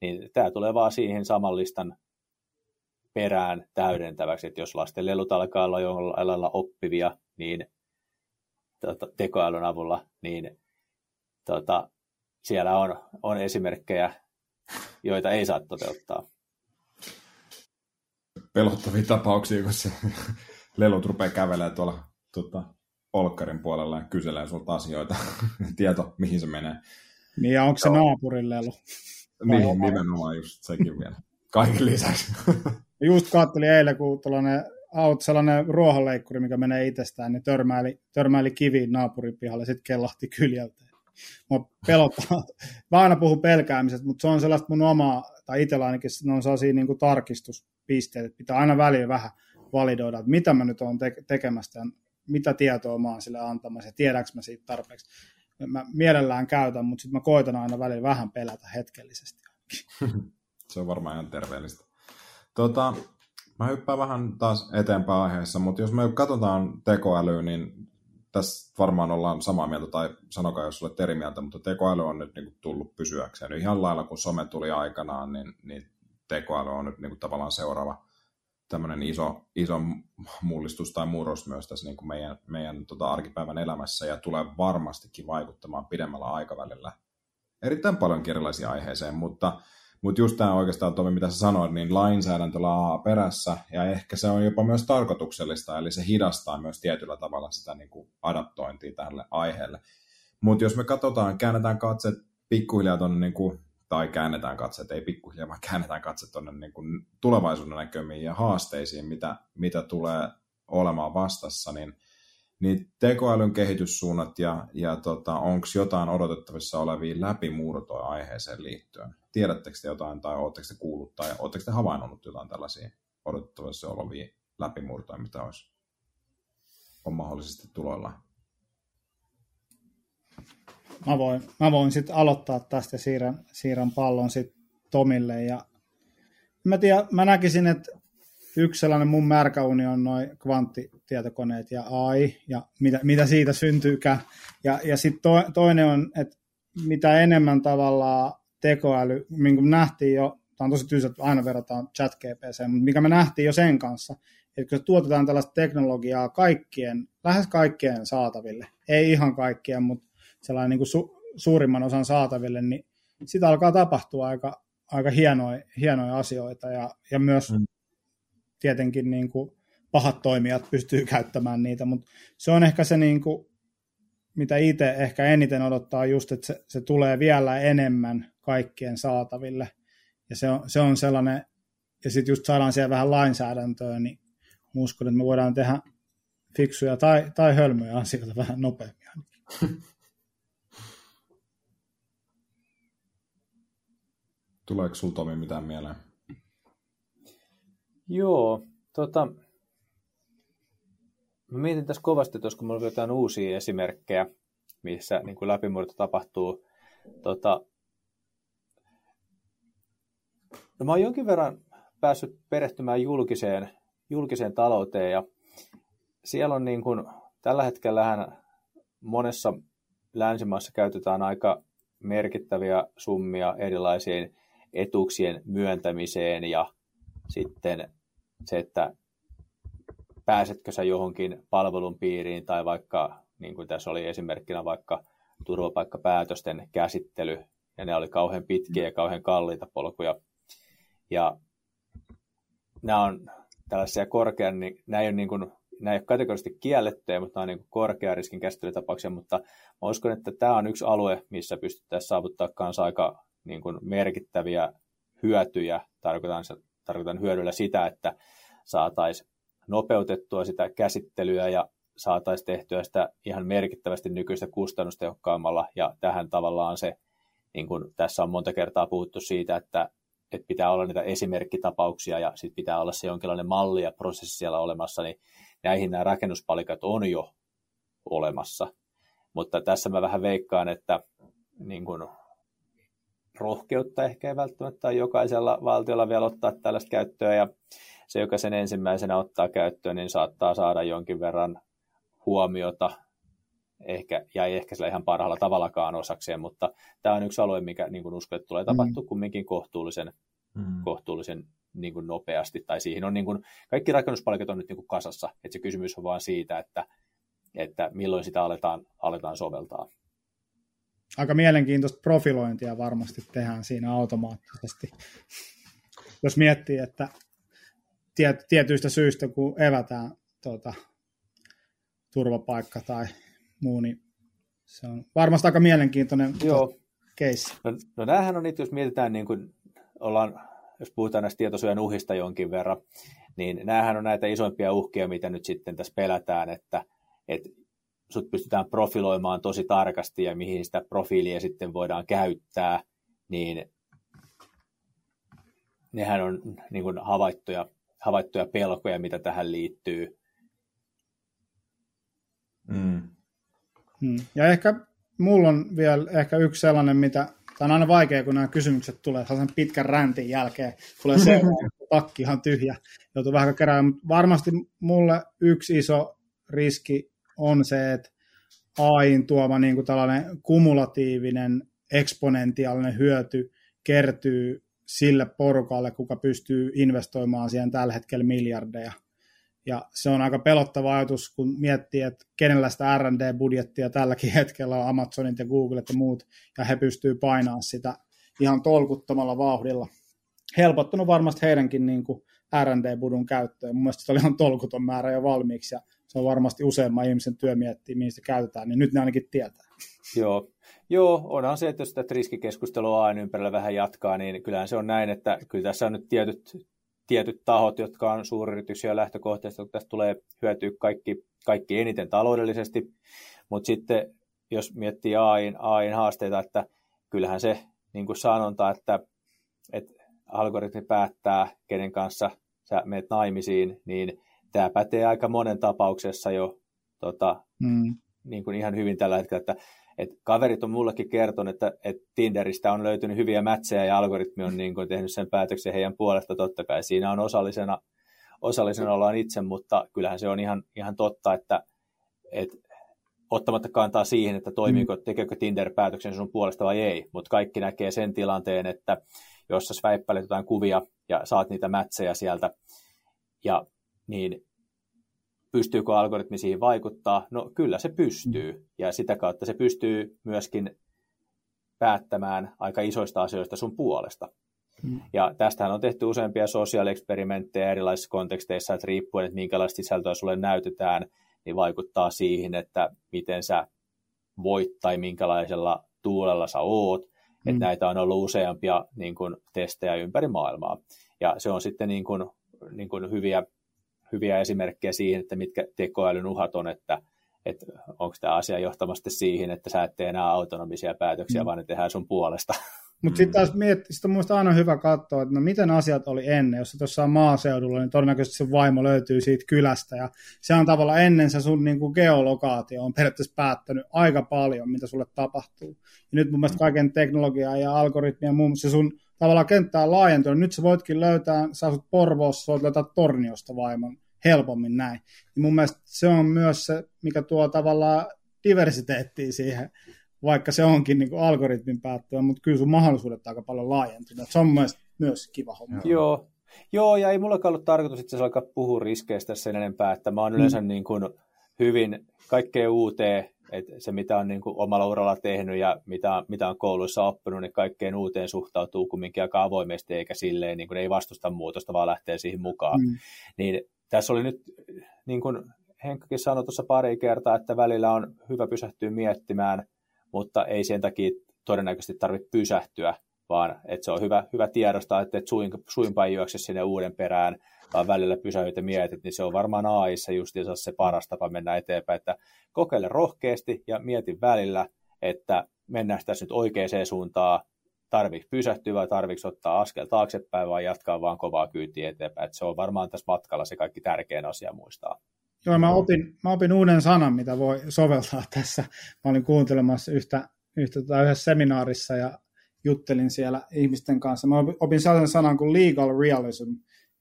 Niin tämä tulee vaan siihen saman listan perään täydentäväksi, että jos lasten lelut alkaa olla jollain lailla oppivia, niin tota, tekoälyn avulla, niin tota, siellä on, on esimerkkejä, joita ei saa toteuttaa pelottavia tapauksia, kun se lelut rupeaa kävelemään tuolla tota, polkkarin puolella ja kyselee sulta asioita, tieto, mihin se menee. Niin, ja onko se naapurille ollut? Niin, nimenomaan just sekin vielä. Kaiken lisäksi. Just katselin eilen, kun tuollainen auto, sellainen ruohonleikkuri, mikä menee itsestään, niin törmäili, törmäili kiviin naapurin pihalle, sitten kellahti kyljältä. Mua pelottaa. Mä aina puhun pelkäämisestä, mutta se on sellaista mun omaa, tai itsellä ainakin ne on sellaisia niin kuin tarkistuspisteet, että pitää aina välillä vähän validoida, että mitä mä nyt oon te- tekemästä ja mitä tietoa mä oon sille antamassa ja tiedänkö mä siitä tarpeeksi. Mä mielellään käytän, mutta sitten mä koitan aina välillä vähän pelätä hetkellisesti. se on varmaan ihan terveellistä. Tota, mä hyppään vähän taas eteenpäin aiheessa, mutta jos me katsotaan tekoälyä, niin tässä varmaan ollaan samaa mieltä, tai sanokaa jos olet eri mieltä, mutta tekoäly on nyt niin kuin tullut pysyäkseen. Ihan lailla kun some tuli aikanaan, niin, niin tekoäly on nyt niin kuin tavallaan seuraava tämmöinen iso, iso mullistus tai murros myös tässä niin kuin meidän, meidän tota arkipäivän elämässä ja tulee varmastikin vaikuttamaan pidemmällä aikavälillä erittäin paljon erilaisia aiheeseen, mutta mutta just tämä oikeastaan Tomi, mitä sä sanoit, niin lainsäädäntö laahaa perässä, ja ehkä se on jopa myös tarkoituksellista, eli se hidastaa myös tietyllä tavalla sitä niin kuin adaptointia tälle aiheelle. Mutta jos me katsotaan, käännetään katset pikkuhiljaa tuonne, niin kuin, tai käännetään katset, ei pikkuhiljaa, vaan käännetään katset tuonne niin kuin tulevaisuuden näkömiin ja haasteisiin, mitä, mitä tulee olemaan vastassa, niin niin tekoälyn kehityssuunnat ja, ja tota, onko jotain odotettavissa olevia läpimurtoja aiheeseen liittyen? Tiedättekö te jotain tai oletteko te kuullut tai oletteko te havainnut jotain tällaisia odotettavissa olevia läpimurtoja, mitä olisi on mahdollisesti tuloilla? Mä voin, mä voin sitten aloittaa tästä ja siirrän, siirrän pallon sitten Tomille. Ja mä, tiedän, mä näkisin, että yksi sellainen mun märkäuni on noin kvanttitietokoneet ja AI ja mitä, mitä siitä syntyykään. Ja, ja sitten to, toinen on, että mitä enemmän tavallaan tekoäly, niin kuin nähtiin jo, tämä on tosi tyysä, että aina verrataan chat GPC, mutta mikä me nähtiin jo sen kanssa, että kun tuotetaan tällaista teknologiaa kaikkien, lähes kaikkien saataville, ei ihan kaikkien, mutta sellainen niin kuin su, suurimman osan saataville, niin sitä alkaa tapahtua aika, aika hienoja, hienoja asioita ja, ja myös mm tietenkin niin kuin pahat toimijat pystyy käyttämään niitä, mutta se on ehkä se, niin kuin, mitä itse ehkä eniten odottaa just, että se, se tulee vielä enemmän kaikkien saataville. Ja se on, se on sellainen, ja sitten just saadaan siellä vähän lainsäädäntöä, niin uskon, että me voidaan tehdä fiksuja tai, tai hölmöjä asioita vähän nopeammin. Tuleeko sinulla Tomi mitään mieleen? Joo, tota, mä mietin tässä kovasti, että kun mulla jotain uusia esimerkkejä, missä niin kuin läpimurto tapahtuu. Tota, no mä oon jonkin verran päässyt perehtymään julkiseen, julkiseen talouteen ja siellä on niin kuin, tällä hetkellä monessa länsimaassa käytetään aika merkittäviä summia erilaisiin etuuksien myöntämiseen ja sitten se, että pääsetkö sä johonkin palvelun piiriin tai vaikka, niin kuin tässä oli esimerkkinä vaikka turvapaikkapäätösten käsittely, ja ne oli kauhean pitkiä ja kauhean kalliita polkuja. Ja nämä on tällaisia korkean, niin nämä ei ole, niin kuin, nämä ei ole kategorisesti kiellettyjä, mutta nämä on niin korkean riskin käsittelytapauksia, mutta mä uskon, että tämä on yksi alue, missä pystyttäisiin saavuttaa kanssa aika niin kuin merkittäviä hyötyjä, tarkoitan, tarkoitan hyödyllä sitä, että saataisiin nopeutettua sitä käsittelyä ja saataisiin tehtyä sitä ihan merkittävästi nykyistä kustannustehokkaammalla. Ja tähän tavallaan se, niin kuin tässä on monta kertaa puhuttu siitä, että, että pitää olla niitä esimerkkitapauksia ja sitten pitää olla se jonkinlainen malli ja prosessi siellä olemassa, niin näihin nämä rakennuspalikat on jo olemassa. Mutta tässä mä vähän veikkaan, että niin kuin rohkeutta ehkä ei välttämättä jokaisella valtiolla vielä ottaa tällaista käyttöön ja se, joka sen ensimmäisenä ottaa käyttöön, niin saattaa saada jonkin verran huomiota, ehkä, ja ei ehkä sillä ihan parhaalla tavallakaan osakseen, mutta tämä on yksi alue, mikä niin kuin uskon, että tulee tapahtua mm. kumminkin kohtuullisen, mm. kohtuullisen niin kuin nopeasti, tai siihen on niin kuin, kaikki rakennuspalikat on nyt niin kuin kasassa, että se kysymys on vaan siitä, että, että milloin sitä aletaan, aletaan soveltaa. Aika mielenkiintoista profilointia varmasti tehdään siinä automaattisesti. Jos miettii, että tiet, tietyistä syistä, kun evätään tuota, turvapaikka tai muu, niin se on varmasti aika mielenkiintoinen Joo. case. No, no näähän on niitä, jos mietitään, niin kuin ollaan, jos puhutaan näistä tietosuojan uhista jonkin verran, niin näähän on näitä isoimpia uhkia, mitä nyt sitten tässä pelätään, että, että sut pystytään profiloimaan tosi tarkasti ja mihin sitä profiilia sitten voidaan käyttää, niin nehän on niin kuin havaittuja, havaittuja pelkoja, mitä tähän liittyy. Mm. Mm. Ja ehkä mulla on vielä ehkä yksi sellainen, mitä, tämä on aina vaikea, kun nämä kysymykset tulee sellaisen pitkän räntin jälkeen, tulee se, takki ihan tyhjä, joutuu vähän kerää, mutta varmasti mulle yksi iso riski on se, että AIin tuoma niin kuin tällainen kumulatiivinen eksponentiaalinen hyöty kertyy sille porukalle, kuka pystyy investoimaan siihen tällä hetkellä miljardeja. Ja se on aika pelottava ajatus, kun miettii, että kenellä sitä R&D-budjettia tälläkin hetkellä on Amazonit ja Googlet ja muut, ja he pystyy painamaan sitä ihan tolkuttomalla vauhdilla. Helpottunut varmasti heidänkin niin kuin R&D-budun käyttöön. Mun mielestä se oli ihan tolkuton määrä jo valmiiksi, ja se on varmasti useamman ihmisen työ miettiä, mihin se käytetään, niin nyt ne ainakin tietää. Joo, Joo, onhan se, että jos tätä riskikeskustelua aina ympärillä vähän jatkaa, niin kyllähän se on näin, että kyllä tässä on nyt tietyt, tietyt tahot, jotka on suuryrityksiä lähtökohtaisesti, että tästä tulee hyötyä kaikki, kaikki eniten taloudellisesti, mutta sitten jos miettii AIN, AIN haasteita, että kyllähän se niin kuin sanonta, että, että algoritmi päättää, kenen kanssa sä menet naimisiin, niin tämä pätee aika monen tapauksessa jo tota, mm. niin kuin ihan hyvin tällä hetkellä, että et kaverit on mullekin kertonut, että, että Tinderistä on löytynyt hyviä mätsejä ja algoritmi on niin kuin tehnyt sen päätöksen heidän puolesta totta kai. Siinä on osallisena, osallisena ollaan itse, mutta kyllähän se on ihan, ihan totta, että, että ottamatta kantaa siihen, että toimiiko, mm. tekeekö Tinder päätöksen sun puolesta vai ei, mutta kaikki näkee sen tilanteen, että jos sä jotain kuvia ja saat niitä mätsejä sieltä, ja niin pystyykö algoritmi siihen vaikuttaa? No kyllä se pystyy, mm. ja sitä kautta se pystyy myöskin päättämään aika isoista asioista sun puolesta. Mm. Ja tästähän on tehty useampia sosiaalieksperimenttejä erilaisissa konteksteissa, että riippuen, että minkälaista sisältöä sulle näytetään, niin vaikuttaa siihen, että miten sä voit tai minkälaisella tuulella sä oot. Mm. Että näitä on ollut useampia niin kuin, testejä ympäri maailmaa. Ja se on sitten niin kuin, niin kuin hyviä hyviä esimerkkejä siihen, että mitkä tekoälyn uhat on, että, että onko tämä asia johtamasta siihen, että sä et tee enää autonomisia päätöksiä, mm. vaan ne tehdään sun puolesta. Mutta sitten taas miettii, sit on mielestäni aina hyvä katsoa, että no miten asiat oli ennen. Jos sä tuossa on maaseudulla, niin todennäköisesti se vaimo löytyy siitä kylästä. Ja se on tavallaan ennen se sun niin kuin geolokaatio on periaatteessa päättänyt aika paljon, mitä sulle tapahtuu. Ja nyt mun mielestä kaiken teknologiaa ja algoritmia, muun muassa sun tavallaan kenttä on laajentunut. Nyt sä voitkin löytää, sä asut Porvoossa, voit löytää Torniosta vaimon helpommin näin. Ja mun mielestä se on myös se, mikä tuo tavallaan diversiteettiä siihen, vaikka se onkin niin algoritmin päättyä, mutta kyllä sun mahdollisuudet aika paljon laajentuneet. Se on mun myös kiva homma. Joo, Joo, ja ei mulla ollut tarkoitus itse asiassa alkaa puhua riskeistä sen enempää, että mä oon mm. yleensä niin kuin hyvin kaikkea uuteen, että se mitä on niin kuin omalla uralla tehnyt ja mitä, mitä on kouluissa oppinut, niin kaikkeen uuteen suhtautuu kumminkin aika avoimesti, eikä silleen niin kuin ei vastusta muutosta, vaan lähtee siihen mukaan. Mm. Niin tässä oli nyt, niin kuin Henkkakin sanoi tuossa pari kertaa, että välillä on hyvä pysähtyä miettimään, mutta ei sen takia todennäköisesti tarvitse pysähtyä, vaan että se on hyvä, hyvä tiedostaa, että et suin, suinpa ei juokse sinne uuden perään, vaan välillä pysähyt ja mietit, niin se on varmaan AIssa justiinsa se paras tapa mennä eteenpäin, että kokeile rohkeasti ja mieti välillä, että mennään tässä nyt oikeaan suuntaan, tarvitsi pysähtyä vai tarvitsi ottaa askel taaksepäin vai jatkaa vaan kovaa kyytiä eteenpäin. Että se on varmaan tässä matkalla se kaikki tärkein asia muistaa. Joo, mä opin, mä opin uuden sanan, mitä voi soveltaa tässä. Mä olin kuuntelemassa yhtä, yhtä tai yhdessä seminaarissa ja juttelin siellä ihmisten kanssa. Mä opin sellaisen sanan kuin legal realism,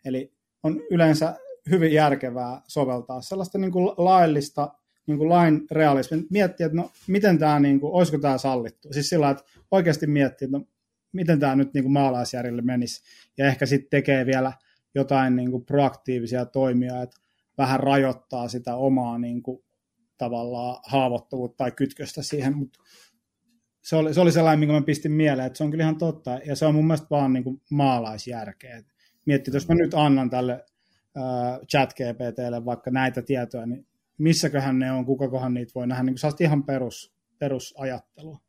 eli on yleensä hyvin järkevää soveltaa sellaista niin kuin laillista niin kuin lain realismi. Miettiä, että no, miten tämä, niin kuin, olisiko tämä sallittu. Siis sillä että oikeasti miettiä, että no, miten tämä nyt niin kuin maalaisjärjelle menisi, ja ehkä sitten tekee vielä jotain niin kuin proaktiivisia toimia, että vähän rajoittaa sitä omaa niin kuin, tavallaan haavoittuvuutta tai kytköstä siihen, mutta se oli, se oli sellainen, minkä mä pistin mieleen, että se on kyllä ihan totta, ja se on mun mielestä vaan niin kuin maalaisjärkeä. Miettii, jos mä nyt annan tälle äh, chat GPTlle vaikka näitä tietoja, niin missäköhän ne on, kukakohan niitä voi nähdä, niin kuin ihan perus, perusajattelua.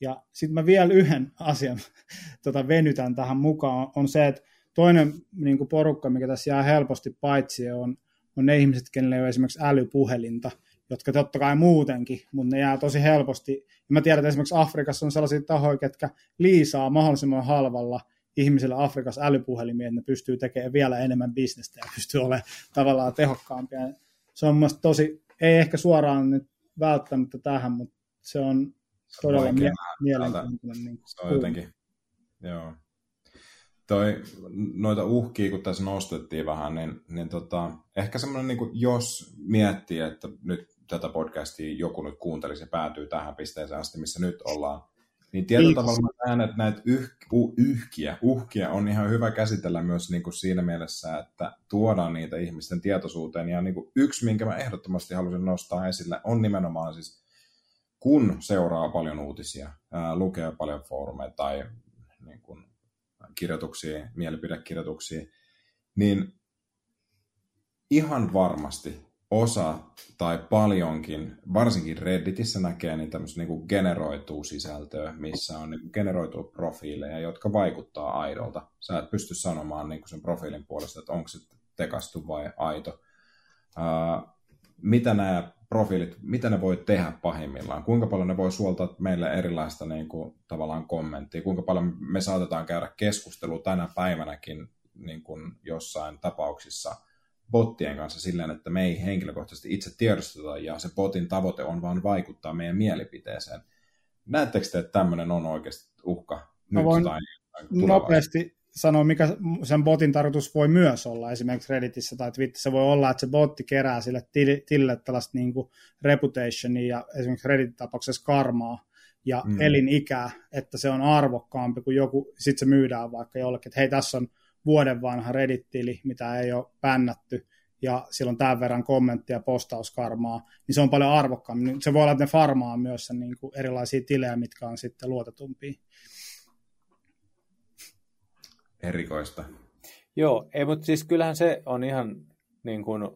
Ja sitten mä vielä yhden asian tota, venytän tähän mukaan, on se, että toinen niin kuin porukka, mikä tässä jää helposti paitsi, on, on ne ihmiset, kenelle ei ole esimerkiksi älypuhelinta, jotka totta kai muutenkin, mutta ne jää tosi helposti. Ja mä tiedän, että esimerkiksi Afrikassa on sellaisia tahoja, jotka liisaa mahdollisimman halvalla ihmisille Afrikassa älypuhelimia, että ne pystyy tekemään vielä enemmän bisnestä ja pystyy olemaan tavallaan tehokkaampia. Se on mielestäni tosi, ei ehkä suoraan nyt välttämättä tähän, mutta se on todella mie- mielenkiintoinen. Niin se on jotenkin, joo. Toi, noita uhkia, kun tässä nostettiin vähän, niin, niin tota, ehkä semmoinen, niin kuin, jos miettii, että nyt tätä podcastia joku nyt kuuntelisi ja päätyy tähän pisteeseen asti, missä nyt ollaan, niin tietyllä tavalla mä näen, että näitä yh, uh, yhkiä, uhkia on ihan hyvä käsitellä myös niin kuin siinä mielessä, että tuodaan niitä ihmisten tietoisuuteen. Ja niin kuin yksi, minkä mä ehdottomasti halusin nostaa esille, on nimenomaan siis, kun seuraa paljon uutisia, ää, lukee paljon foorumeja tai niin kuin, kirjoituksia, mielipidekirjoituksia, niin ihan varmasti osa tai paljonkin, varsinkin Redditissä näkee niin tämmöistä niin generoituu sisältöä, missä on niin generoituu profiileja, jotka vaikuttaa aidolta. Sä et pysty sanomaan niin sen profiilin puolesta, että onko se tekastu vai aito. Uh, mitä nämä profiilit, mitä ne voi tehdä pahimmillaan? Kuinka paljon ne voi suoltaa meille erilaista niin kuin, tavallaan kommenttia? Kuinka paljon me saatetaan käydä keskustelua tänä päivänäkin niin kuin jossain tapauksissa – bottien kanssa silleen, että me ei henkilökohtaisesti itse tiedosteta ja se botin tavoite on vaan vaikuttaa meidän mielipiteeseen. Näettekö te, että tämmöinen on oikeasti uhka nyt voin tai nopeasti sanoa, mikä sen botin tarkoitus voi myös olla. Esimerkiksi Redditissä tai Twitterissä voi olla, että se botti kerää sille tilille tällaista niin kuin reputationia ja esimerkiksi Redditin tapauksessa karmaa ja mm. elinikää, että se on arvokkaampi kuin joku, sitten se myydään vaikka jollekin, että hei tässä on vuoden vanha Reddit-tili, mitä ei ole pännätty, ja silloin tämän verran kommenttia, postauskarmaa, niin se on paljon arvokkaammin. Se voi olla, että ne farmaa myös sen niin kuin erilaisia tilejä, mitkä on sitten luotetumpia. Erikoista. Joo, ei, mutta siis kyllähän se on ihan niin kuin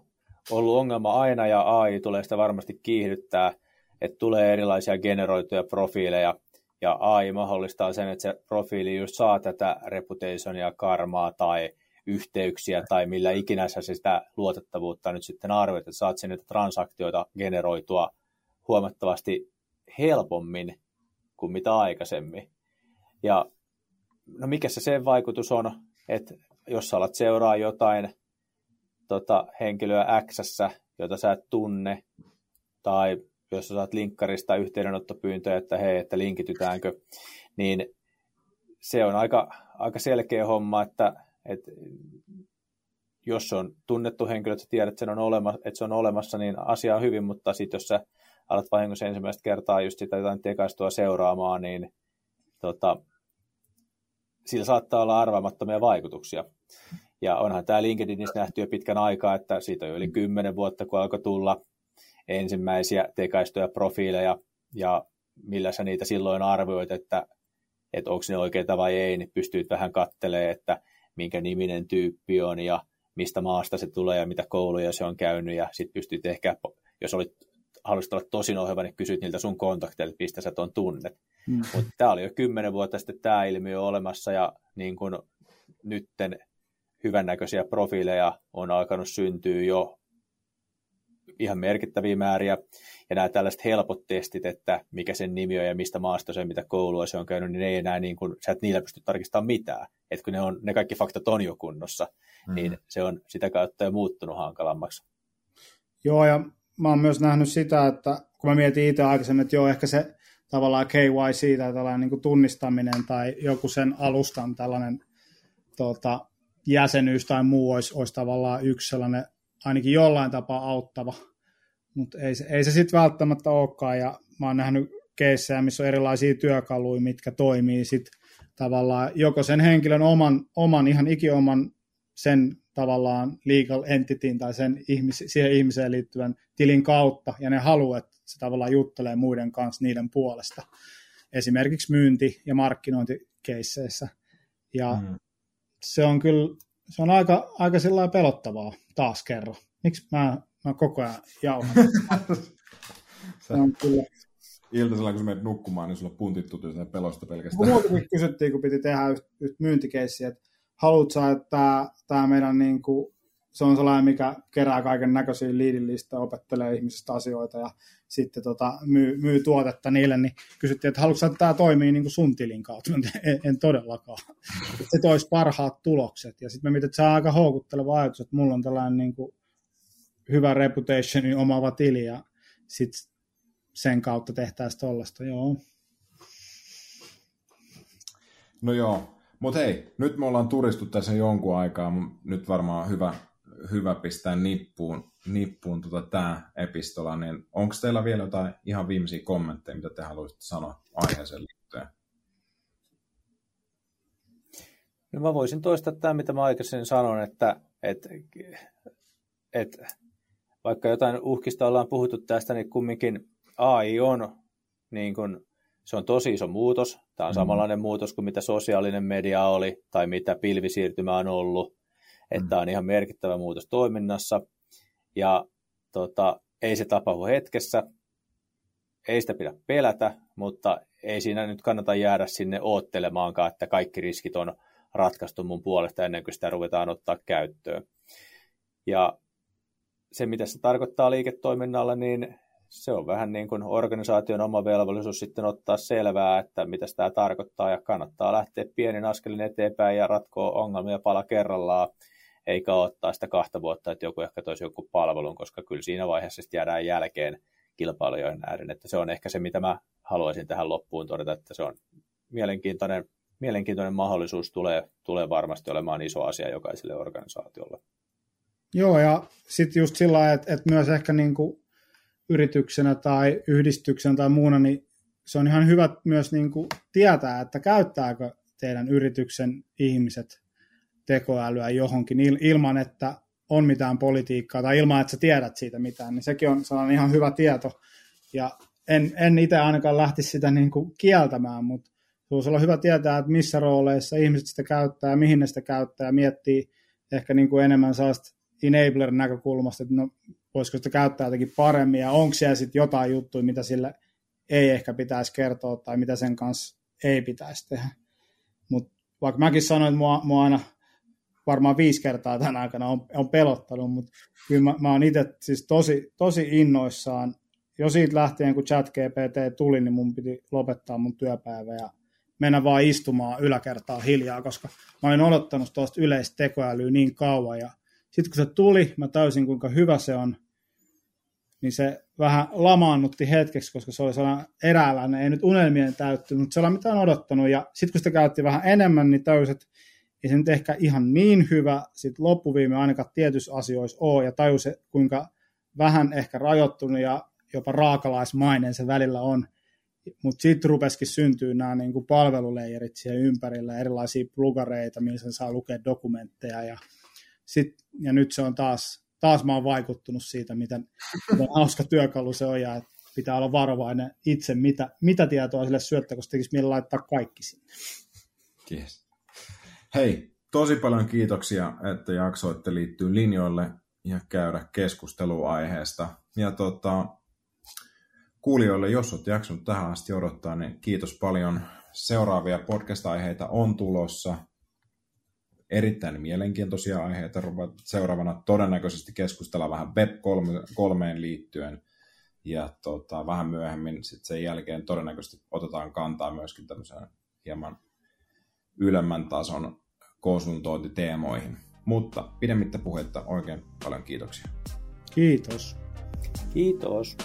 ollut ongelma aina, ja AI tulee sitä varmasti kiihdyttää, että tulee erilaisia generoituja profiileja, ja AI mahdollistaa sen, että se profiili just saa tätä reputationia, karmaa tai yhteyksiä tai millä ikinä sä sitä luotettavuutta nyt sitten arvioit, että saat sinne transaktioita generoitua huomattavasti helpommin kuin mitä aikaisemmin. Ja no mikä se sen vaikutus on, että jos sä alat seuraa jotain tota, henkilöä X, jota sä et tunne, tai jos saat linkkarista yhteydenottopyyntöjä, että hei, että linkitytäänkö, niin se on aika, aika selkeä homma, että, että jos on tunnettu henkilö, että tiedät, että, sen on olemassa, että se on olemassa, niin asia on hyvin, mutta sitten jos sä alat vahingossa ensimmäistä kertaa just sitä jotain tekaistua seuraamaan, niin tota, sillä saattaa olla arvaamattomia vaikutuksia. Ja onhan tämä LinkedInissä nähty jo pitkän aikaa, että siitä on jo yli kymmenen vuotta, kun alkoi tulla ensimmäisiä tekaistuja profiileja ja millä sä niitä silloin arvioit, että, että onko ne oikeita vai ei, niin pystyt vähän kattelemaan, että minkä niminen tyyppi on ja mistä maasta se tulee ja mitä kouluja se on käynyt ja sitten pystyt ehkä, jos olit haluaisit olla tosi ohjelma, niin kysyt niiltä sun kontakteilta, että mistä sä tuon tunnet. Mm. Mutta tämä oli jo kymmenen vuotta sitten tämä ilmiö olemassa ja niin kun nytten hyvännäköisiä profiileja on alkanut syntyä jo ihan merkittäviä määriä. Ja nämä tällaiset helpot testit, että mikä sen nimi on ja mistä maasta se on, mitä koulua se on käynyt, niin ne ei enää niin kuin, sä et niillä pysty tarkistamaan mitään. Että kun ne, on, ne kaikki faktat on jo kunnossa, mm. niin se on sitä kautta jo muuttunut hankalammaksi. Joo, ja mä oon myös nähnyt sitä, että kun mä mietin itse aikaisemmin, että joo, ehkä se tavallaan KYC tai tällainen niin kuin tunnistaminen tai joku sen alustan tällainen tota, jäsenyys tai muu olisi, olisi tavallaan yksi sellainen ainakin jollain tapaa auttava, mutta ei, ei se sitten välttämättä olekaan, ja mä oon nähnyt keissejä, missä on erilaisia työkaluja, mitkä toimii sitten tavallaan joko sen henkilön oman, oman ihan ikioman sen tavallaan legal entityin tai sen ihmis, siihen ihmiseen liittyvän tilin kautta, ja ne haluaa, että se tavallaan juttelee muiden kanssa niiden puolesta. Esimerkiksi myynti- ja markkinointikeisseissä. Ja mm. se on kyllä se on aika, aika pelottavaa taas kerran. Miksi mä, mä koko ajan jauhan. se on kyllä. Iltasella, kun menet nukkumaan, niin sulla puntit tuntuu pelosta pelkästään. Muutakin kysyttiin, kun piti tehdä yhtä yht myyntikeissiä, että haluatko että tämä meidän niin kuin, se on sellainen, mikä kerää kaiken näköisiä liidillistä, opettelee ihmisistä asioita ja sitten tota, myy, myy, tuotetta niille, niin kysyttiin, että haluatko että tämä toimii niin kuin sun tilin kautta? En, en todellakaan. Se toisi parhaat tulokset. Ja sitten me mietin, että se on aika houkutteleva ajatus, että mulla on tällainen niin kuin hyvä reputationin omaava tili ja sitten sen kautta tehtäisiin tuollaista, joo. No joo, mutta hei, nyt me ollaan turistu tässä jonkun aikaa, nyt varmaan hyvä, hyvä pistää nippuun, nippuun tota tämä epistola, niin onko teillä vielä jotain ihan viimeisiä kommentteja, mitä te haluaisitte sanoa aiheeseen liittyen? No mä voisin toistaa tämä, mitä mä aikaisemmin sanon, että, että, että vaikka jotain uhkista ollaan puhuttu tästä, niin kumminkin AI on, niin kuin, se on tosi iso muutos. Tämä on mm. samanlainen muutos kuin mitä sosiaalinen media oli tai mitä pilvisiirtymä on ollut. Että mm. on ihan merkittävä muutos toiminnassa. Ja tota, ei se tapahdu hetkessä. Ei sitä pidä pelätä, mutta ei siinä nyt kannata jäädä sinne oottelemaankaan, että kaikki riskit on ratkaistu mun puolesta ennen kuin sitä ruvetaan ottaa käyttöön. Ja se, mitä se tarkoittaa liiketoiminnalle, niin se on vähän niin kuin organisaation oma velvollisuus sitten ottaa selvää, että mitä tämä tarkoittaa ja kannattaa lähteä pienin askelin eteenpäin ja ratkoa ongelmia pala kerrallaan, eikä ottaa sitä kahta vuotta, että joku ehkä toisi joku palvelun, koska kyllä siinä vaiheessa sitten jäädään jälkeen kilpailijoiden nähden, että se on ehkä se, mitä mä haluaisin tähän loppuun todeta, että se on mielenkiintoinen, mielenkiintoinen mahdollisuus tulee, tulee varmasti olemaan iso asia jokaiselle organisaatiolle. Joo, ja sitten just sillä lailla, että, että myös ehkä niin kuin yrityksenä tai yhdistyksenä tai muuna, niin se on ihan hyvä myös niin kuin tietää, että käyttääkö teidän yrityksen ihmiset tekoälyä johonkin ilman, että on mitään politiikkaa tai ilman, että sä tiedät siitä mitään, niin sekin on sellainen ihan hyvä tieto. Ja en, en itse ainakaan lähtisi sitä niin kuin kieltämään, mutta se on hyvä tietää, että missä rooleissa ihmiset sitä käyttää ja mihin ne sitä käyttää ja miettii ehkä niin kuin enemmän sellaista enabler-näkökulmasta, että no, voisiko sitä käyttää jotenkin paremmin, ja onko siellä sitten jotain juttuja, mitä sille ei ehkä pitäisi kertoa, tai mitä sen kanssa ei pitäisi tehdä. Mutta vaikka mäkin sanoin, että mua, mua aina varmaan viisi kertaa tänä aikana on, on pelottanut, mutta kyllä mä, mä oon itse siis tosi, tosi innoissaan. Jo siitä lähtien, kun chat GPT tuli, niin mun piti lopettaa mun työpäivä ja mennä vaan istumaan yläkertaa hiljaa, koska mä olin odottanut tuosta yleistä tekoälyä niin kauan ja sitten kun se tuli, mä täysin kuinka hyvä se on, niin se vähän lamaannutti hetkeksi, koska se oli sellainen eräänlainen, ei nyt unelmien täyttynyt, mutta sellainen mitä on odottanut. Ja sitten kun sitä käytti vähän enemmän, niin täysin, että ei se nyt ehkä ihan niin hyvä sitten loppuviime ainakaan tietyissä asioissa ole, ja tajus, kuinka vähän ehkä rajoittunut ja jopa raakalaismainen se välillä on. Mutta sitten rupesikin syntyä nämä niinku palveluleijerit siihen ympärillä, erilaisia plugareita, missä saa lukea dokumentteja ja sit, ja nyt se on taas, taas mä oon vaikuttunut siitä, miten, miten hauska työkalu se on, ja pitää olla varovainen itse, mitä, mitä tietoa sille syöttää, koska tekisi laittaa kaikki sinne. Yes. Hei, tosi paljon kiitoksia, että jaksoitte liittyä linjoille ja käydä keskustelua aiheesta. Ja tota, kuulijoille, jos olette jaksanut tähän asti odottaa, niin kiitos paljon. Seuraavia podcast-aiheita on tulossa erittäin mielenkiintoisia aiheita. Seuraavana todennäköisesti keskustella vähän Web3 liittyen ja tota, vähän myöhemmin sit sen jälkeen todennäköisesti otetaan kantaa myöskin tämmöiseen hieman ylemmän tason konsultointiteemoihin. Mutta pidemmittä puhetta oikein paljon kiitoksia. Kiitos. Kiitos.